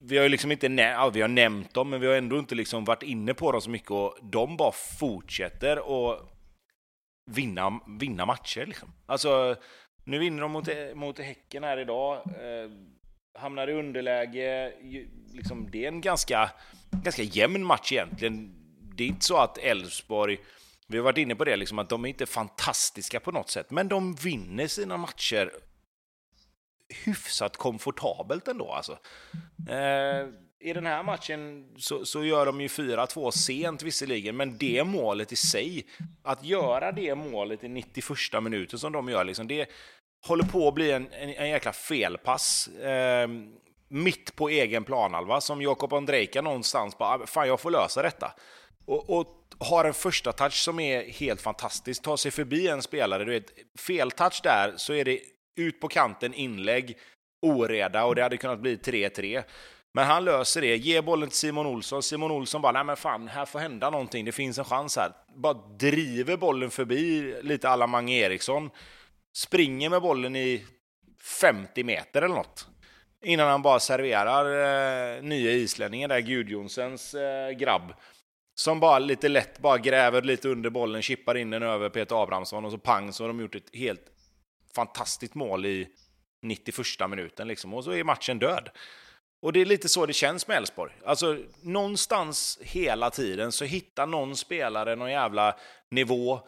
B: vi har ju liksom inte nä- ja, vi har nämnt dem, men vi har ändå inte liksom varit inne på dem så mycket. Och de bara fortsätter att vinna, vinna matcher. Liksom. Alltså, nu vinner de mot, mot Häcken här idag. Eh, hamnar i underläge. Liksom, det är en ganska, ganska jämn match egentligen. Det är inte så att Elfsborg vi har varit inne på det, liksom, att de är inte fantastiska på något sätt, men de vinner sina matcher hyfsat komfortabelt ändå. Alltså. Eh, I den här matchen så, så gör de ju 4-2 sent visserligen, men det målet i sig, att göra det målet i 91 minuten som de gör, liksom, det håller på att bli en, en, en jäkla felpass. Eh, mitt på egen planhalva, som Jakob Andrejka någonstans bara, ah, fan jag får lösa detta. Och, och har en första touch som är helt fantastisk, tar sig förbi en spelare, du vet, feltouch där så är det ut på kanten, inlägg, oreda och det hade kunnat bli 3-3. Men han löser det, ger bollen till Simon Olsson. Simon Olsson bara, nej men fan, här får hända någonting, det finns en chans här. Bara driver bollen förbi lite alla Mange Eriksson. Springer med bollen i 50 meter eller något. Innan han bara serverar eh, nya islänningen där, Gudjonsens eh, grabb. Som bara lite lätt bara gräver lite under bollen, chippar in den över Peter Abrahamsson och så pang så har de gjort ett helt fantastiskt mål i 91 minuten liksom. Och så är matchen död. Och det är lite så det känns med Elfsborg. Alltså någonstans hela tiden så hittar någon spelare någon jävla nivå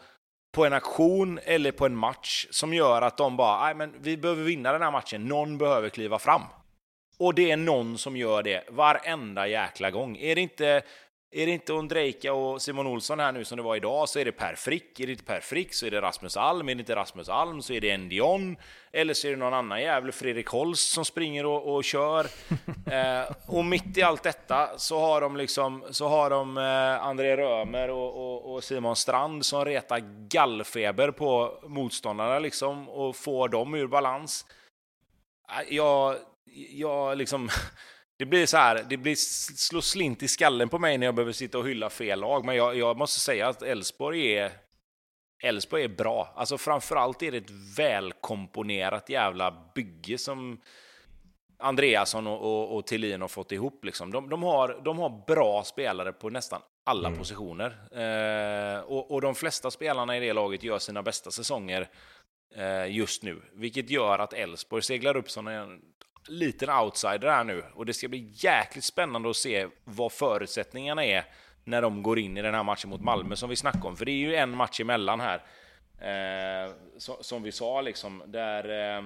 B: på en aktion eller på en match som gör att de bara, nej men vi behöver vinna den här matchen, någon behöver kliva fram. Och det är någon som gör det varenda jäkla gång. Är det inte, är det inte Ondrejka och Simon Olsson här nu som det var idag så är det Per Frick. Är det inte Per Frick så är det Rasmus Alm. Är det inte Rasmus Alm så är det Endion. Eller så är det någon annan jävel, Fredrik Holst, som springer och, och kör. eh, och mitt i allt detta så har de liksom, så har de eh, André Römer och, och, och Simon Strand som retar gallfeber på motståndarna liksom och får dem ur balans. Eh, Jag, jag liksom... Det blir så här, det blir slå slint i skallen på mig när jag behöver sitta och hylla fel lag, men jag, jag måste säga att Elfsborg är Elfsborg är bra. Alltså framförallt är det ett välkomponerat jävla bygge som Andreasson och, och, och Thelin har fått ihop. Liksom. De, de, har, de har bra spelare på nästan alla
A: Mm.
B: positioner. Eh, och, och de flesta spelarna i det laget gör sina bästa säsonger eh, just nu, vilket gör att Elfsborg seglar upp som en liten outsider här nu. Och det ska bli jäkligt spännande att se vad förutsättningarna är när de går in i den här matchen mot Malmö som vi snackade om. För det är ju en match emellan här. Eh, så, som vi sa, liksom, där eh,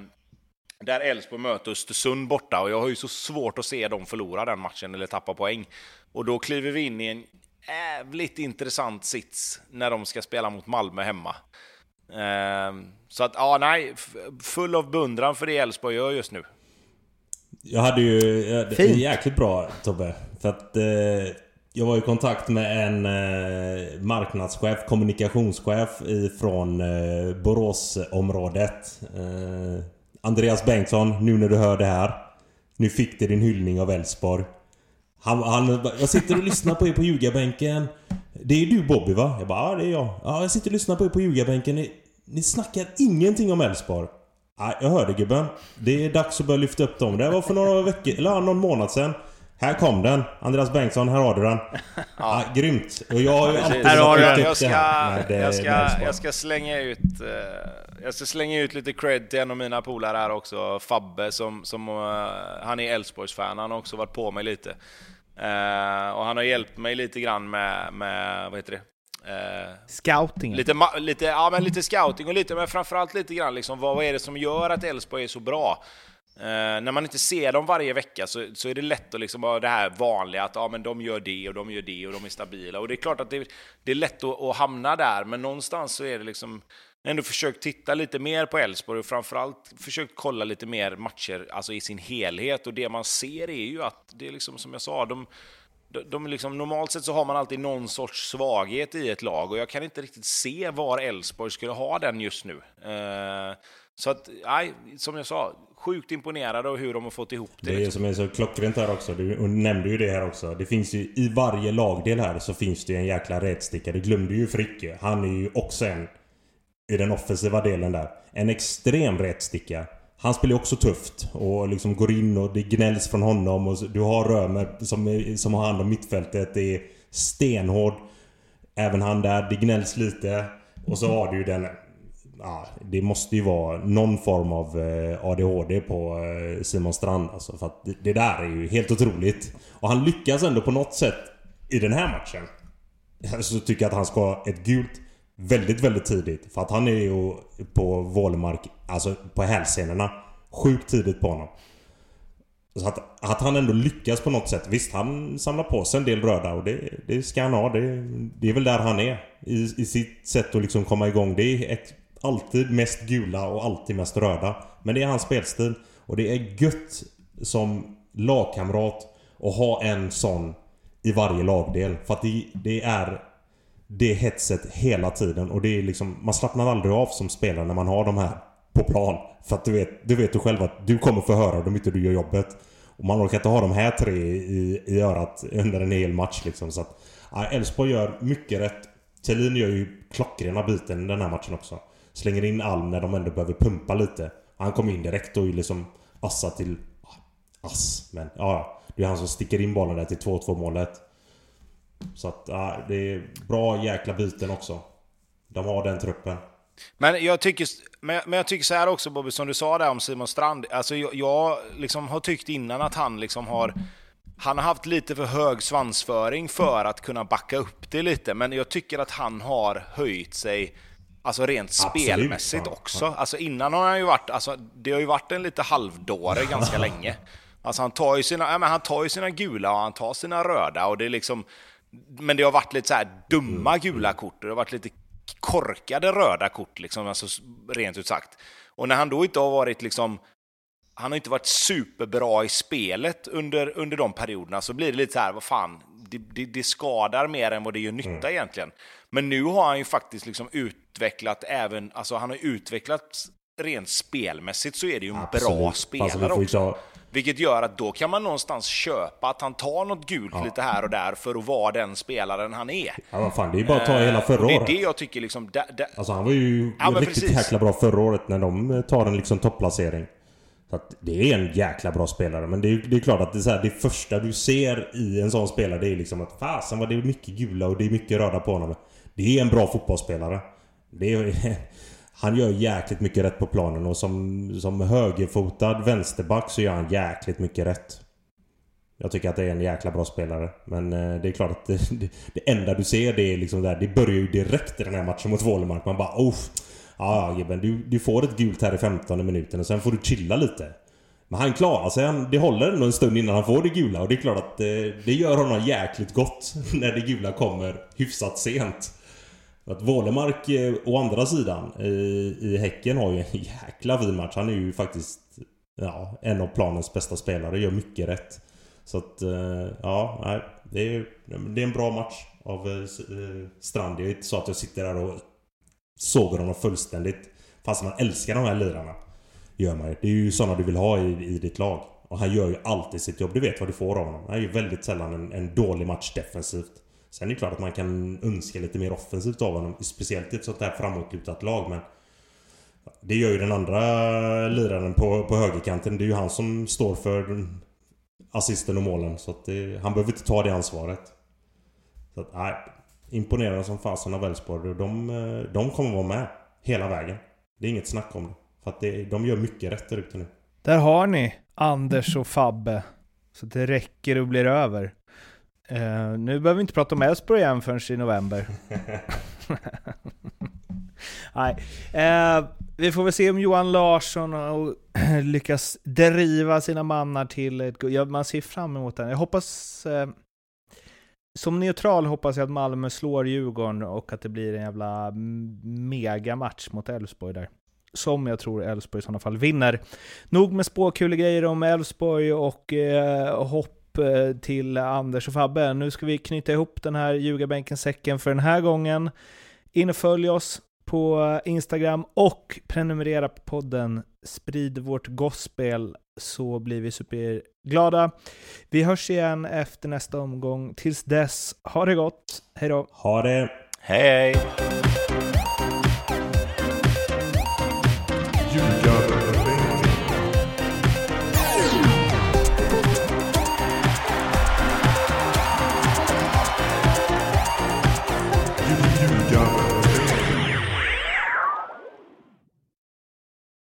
B: där Elfsborg möter Östersund borta. Och jag har ju så svårt att se dem förlora den matchen eller tappa poäng. Och då kliver vi in i en jävligt intressant sits när de ska spela mot Malmö hemma. Eh, så att, ja, nej, full av beundran för det Elfsborg gör just nu.
A: Jag hade ju... Det är jäkligt bra Tobbe. För att eh, jag var i kontakt med en eh, marknadschef, kommunikationschef ifrån eh, Boråsområdet. Eh, Andreas Bengtsson, nu när du hör det här. Nu fick du din hyllning av Elfsborg. Han, han, jag sitter och lyssnar på er på ljugarbänken. Det är du Bobby va? Jag bara, ja det är jag. Ja, jag sitter och lyssnar på er på ljugarbänken. Ni, ni snackar ingenting om Elfsborg. Ja, jag hörde gubben. Det är dags att börja lyfta upp dem. Det var för några veckor, eller någon månad sedan. Här kom den. Andreas Bengtsson, här har du den. Ja, grymt. Och jag har ju alltid
C: Här har
A: upp
B: Jag ska,
A: eh,
B: jag, ska, jag ska slänga ut eh, Jag ska slänga ut lite cred till en av mina polare här också, Fabbe, som, som eh, han är Elfsborgs-fan. Han har också varit på mig lite. Eh, och han har hjälpt mig lite grann med, med vad heter det? Eh,
C: Scoutingen.
B: Lite, lite, ja, men lite scouting och lite, men framförallt lite grann liksom, vad, vad är det som gör att Elfsborg är så bra? Eh, när man inte ser dem varje vecka så, så är det lätt att liksom det här vanliga att ja, men de gör det och de gör det och de är stabila. Och det är klart att det, det är lätt att, att hamna där, men någonstans så är det liksom ändå försökt titta lite mer på Elfsborg och framförallt försökt kolla lite mer matcher alltså i sin helhet. Och det man ser är ju att det är liksom som jag sa, de, de, liksom, normalt sett så har man alltid någon sorts svaghet i ett lag och jag kan inte riktigt se var Elfsborg skulle ha den just nu. Eh, så att, nej, som jag sa, sjukt imponerad av hur de har fått ihop det.
A: Det är
B: liksom.
A: som är så klockrent här också. Du nämnde ju det här också. Det finns ju i varje lagdel här så finns det ju en jäkla rätsticka. Du glömde ju Fricke. Han är ju också en i den offensiva delen där. En extrem rätsticka. Han spelar ju också tufft och liksom går in och det gnälls från honom och du har Römer som, som har hand om mittfältet. Det är stenhård. Även han där. Det gnälls lite. Och så har du ju den... Ja, det måste ju vara någon form av eh, ADHD på eh, Simon Strand alltså, för att det, det där är ju helt otroligt. Och han lyckas ändå på något sätt i den här matchen. Så tycker jag att han ska ha ett gult väldigt, väldigt tidigt. För att han är ju på Vålemark, alltså på hälsenorna. Sjukt tidigt på honom. Så att, att han ändå lyckas på något sätt. Visst, han samlar på sig en del röda och det, det ska han ha. Det, det är väl där han är. I, I sitt sätt att liksom komma igång. Det är ett, alltid mest gula och alltid mest röda. Men det är hans spelstil. Och det är gött som lagkamrat att ha en sån i varje lagdel. För att det, det är det hetset hela tiden och det är liksom Man slappnar aldrig av som spelare när man har de här på plan. För att du vet, du vet du själv att du kommer få höra dem inte du gör jobbet. Och man orkar inte ha de här tre i, i örat under en hel match liksom. Så att ja, Elfsborg gör mycket rätt. Thelin gör ju klockrena biten i den här matchen också. Slänger in Alm när de ändå behöver pumpa lite. Han kom in direkt och liksom assa till... Ass, men ja. Det är han som sticker in bollen där till 2-2 målet. Så att ja, det är bra jäkla byten också. De har den truppen.
B: Men jag tycker, men men jag tycker så här också Bobby, som du sa där om Simon Strand. Alltså jag, jag liksom har tyckt innan att han liksom har... Han har haft lite för hög svansföring för att kunna backa upp det lite, men jag tycker att han har höjt sig Alltså rent
A: Absolut,
B: spelmässigt
A: ja.
B: också. Alltså innan har han ju varit, alltså det har ju varit en lite halvdåre ganska länge. Alltså han tar ju sina, ja, men han tar ju sina gula och han tar sina röda och det är liksom... Men det har varit lite så här dumma gula kort och det har varit lite korkade röda kort liksom, alltså rent ut sagt. Och när han då inte har varit liksom... Han har inte varit superbra i spelet under, under de perioderna så blir det lite så här, vad fan, det, det, det skadar mer än vad det gör nytta egentligen. Men nu har han ju faktiskt liksom utvecklat även, alltså han har utvecklats rent spelmässigt så är det ju en bra
A: Absolut. Vi
B: spelare också.
A: ta-
B: Vilket gör att då kan man någonstans köpa att han tar något gult lite här och där för att vara den spelaren han är.
A: Ja vad fan, det är ju bara att ta hela
B: Eh,
A: förra
B: och det är
A: året.
B: det jag tycker liksom... Där, där,
A: Alltså han var ju
B: Ja,
A: riktigt
B: precis.
A: jäkla bra förra året när de tar en liksom topplacering. Så att det är en jäkla bra spelare. Men det är, det är klart att det, är så här, det första du ser i en sån spelare det är liksom att fasen vad det är mycket gula och det är mycket röda på honom. Det är en bra fotbollsspelare. Det är, han gör jäkligt mycket rätt på planen och som, som högerfotad vänsterback så gör han jäkligt mycket rätt. Jag tycker att det är en jäkla bra spelare. Men eh, det är klart att det, det, det enda du ser det är liksom där. Det börjar ju direkt i den här matchen mot Vålemark. Man bara Off. Ja, ja gubben. Du, du får ett gult här i 15 minuten och sen får du chilla lite. Men han klarar sig. Han, det håller ändå en stund innan han får det gula. Och det är klart att det, det gör honom jäkligt gott när det gula kommer hyfsat sent. Att Vålemark eh, å andra sidan i, i Häcken har ju en jäkla fin match. Han är ju faktiskt ja, en av planens bästa spelare. Gör mycket rätt. Så att, eh, ja, nej. Det är, det är en bra match av eh, eh Strand. Det är inte så att jag sitter där och sågar honom fullständigt. Fast man älskar de här lirarna. Gör man ju. Det är ju sådana du vill ha i, i ditt lag. Och han gör ju alltid sitt jobb. Du vet vad du får av honom. Han är ju väldigt sällan en, en dålig match defensivt. Sen är det klart att man kan önska lite mer offensivt av honom. Speciellt i ett sånt här framåtlutat lag. Men det gör ju den andra liraren på, på högerkanten. Det är ju han som står för assisten och målen. Så att det, han behöver inte ta det ansvaret. Så att, nej. Imponerande som fasen av Elfsborg. De, de kommer vara med hela vägen. Det är inget snack om det. För att det, de gör mycket rätt där ute nu.
C: Där har ni Anders och Fabbe. Så det räcker och blir över. Uh, nu behöver vi inte prata om Elfsborg igen förrän i november. Nej. Uh, vi får väl se om Johan Larsson lyckas driva sina mannar till ett... Ja, man ser fram emot den. Jag hoppas... Uh, som neutral hoppas jag att Malmö slår Djurgården och att det blir en jävla megamatch mot Elfsborg där. Som jag tror Elfsborg i sådana fall vinner. Nog med spåkulegrejer om Elfsborg och eh, hopp eh, till Anders och Fabbe. Nu ska vi knyta ihop den här ljugarbänken-säcken för den här gången. In och följ oss på Instagram och prenumerera på podden Sprid vårt gospel så blir vi superglada. Vi hörs igen efter nästa omgång. Tills dess, ha det gott. Hej då!
A: Ha det!
B: Hej hej!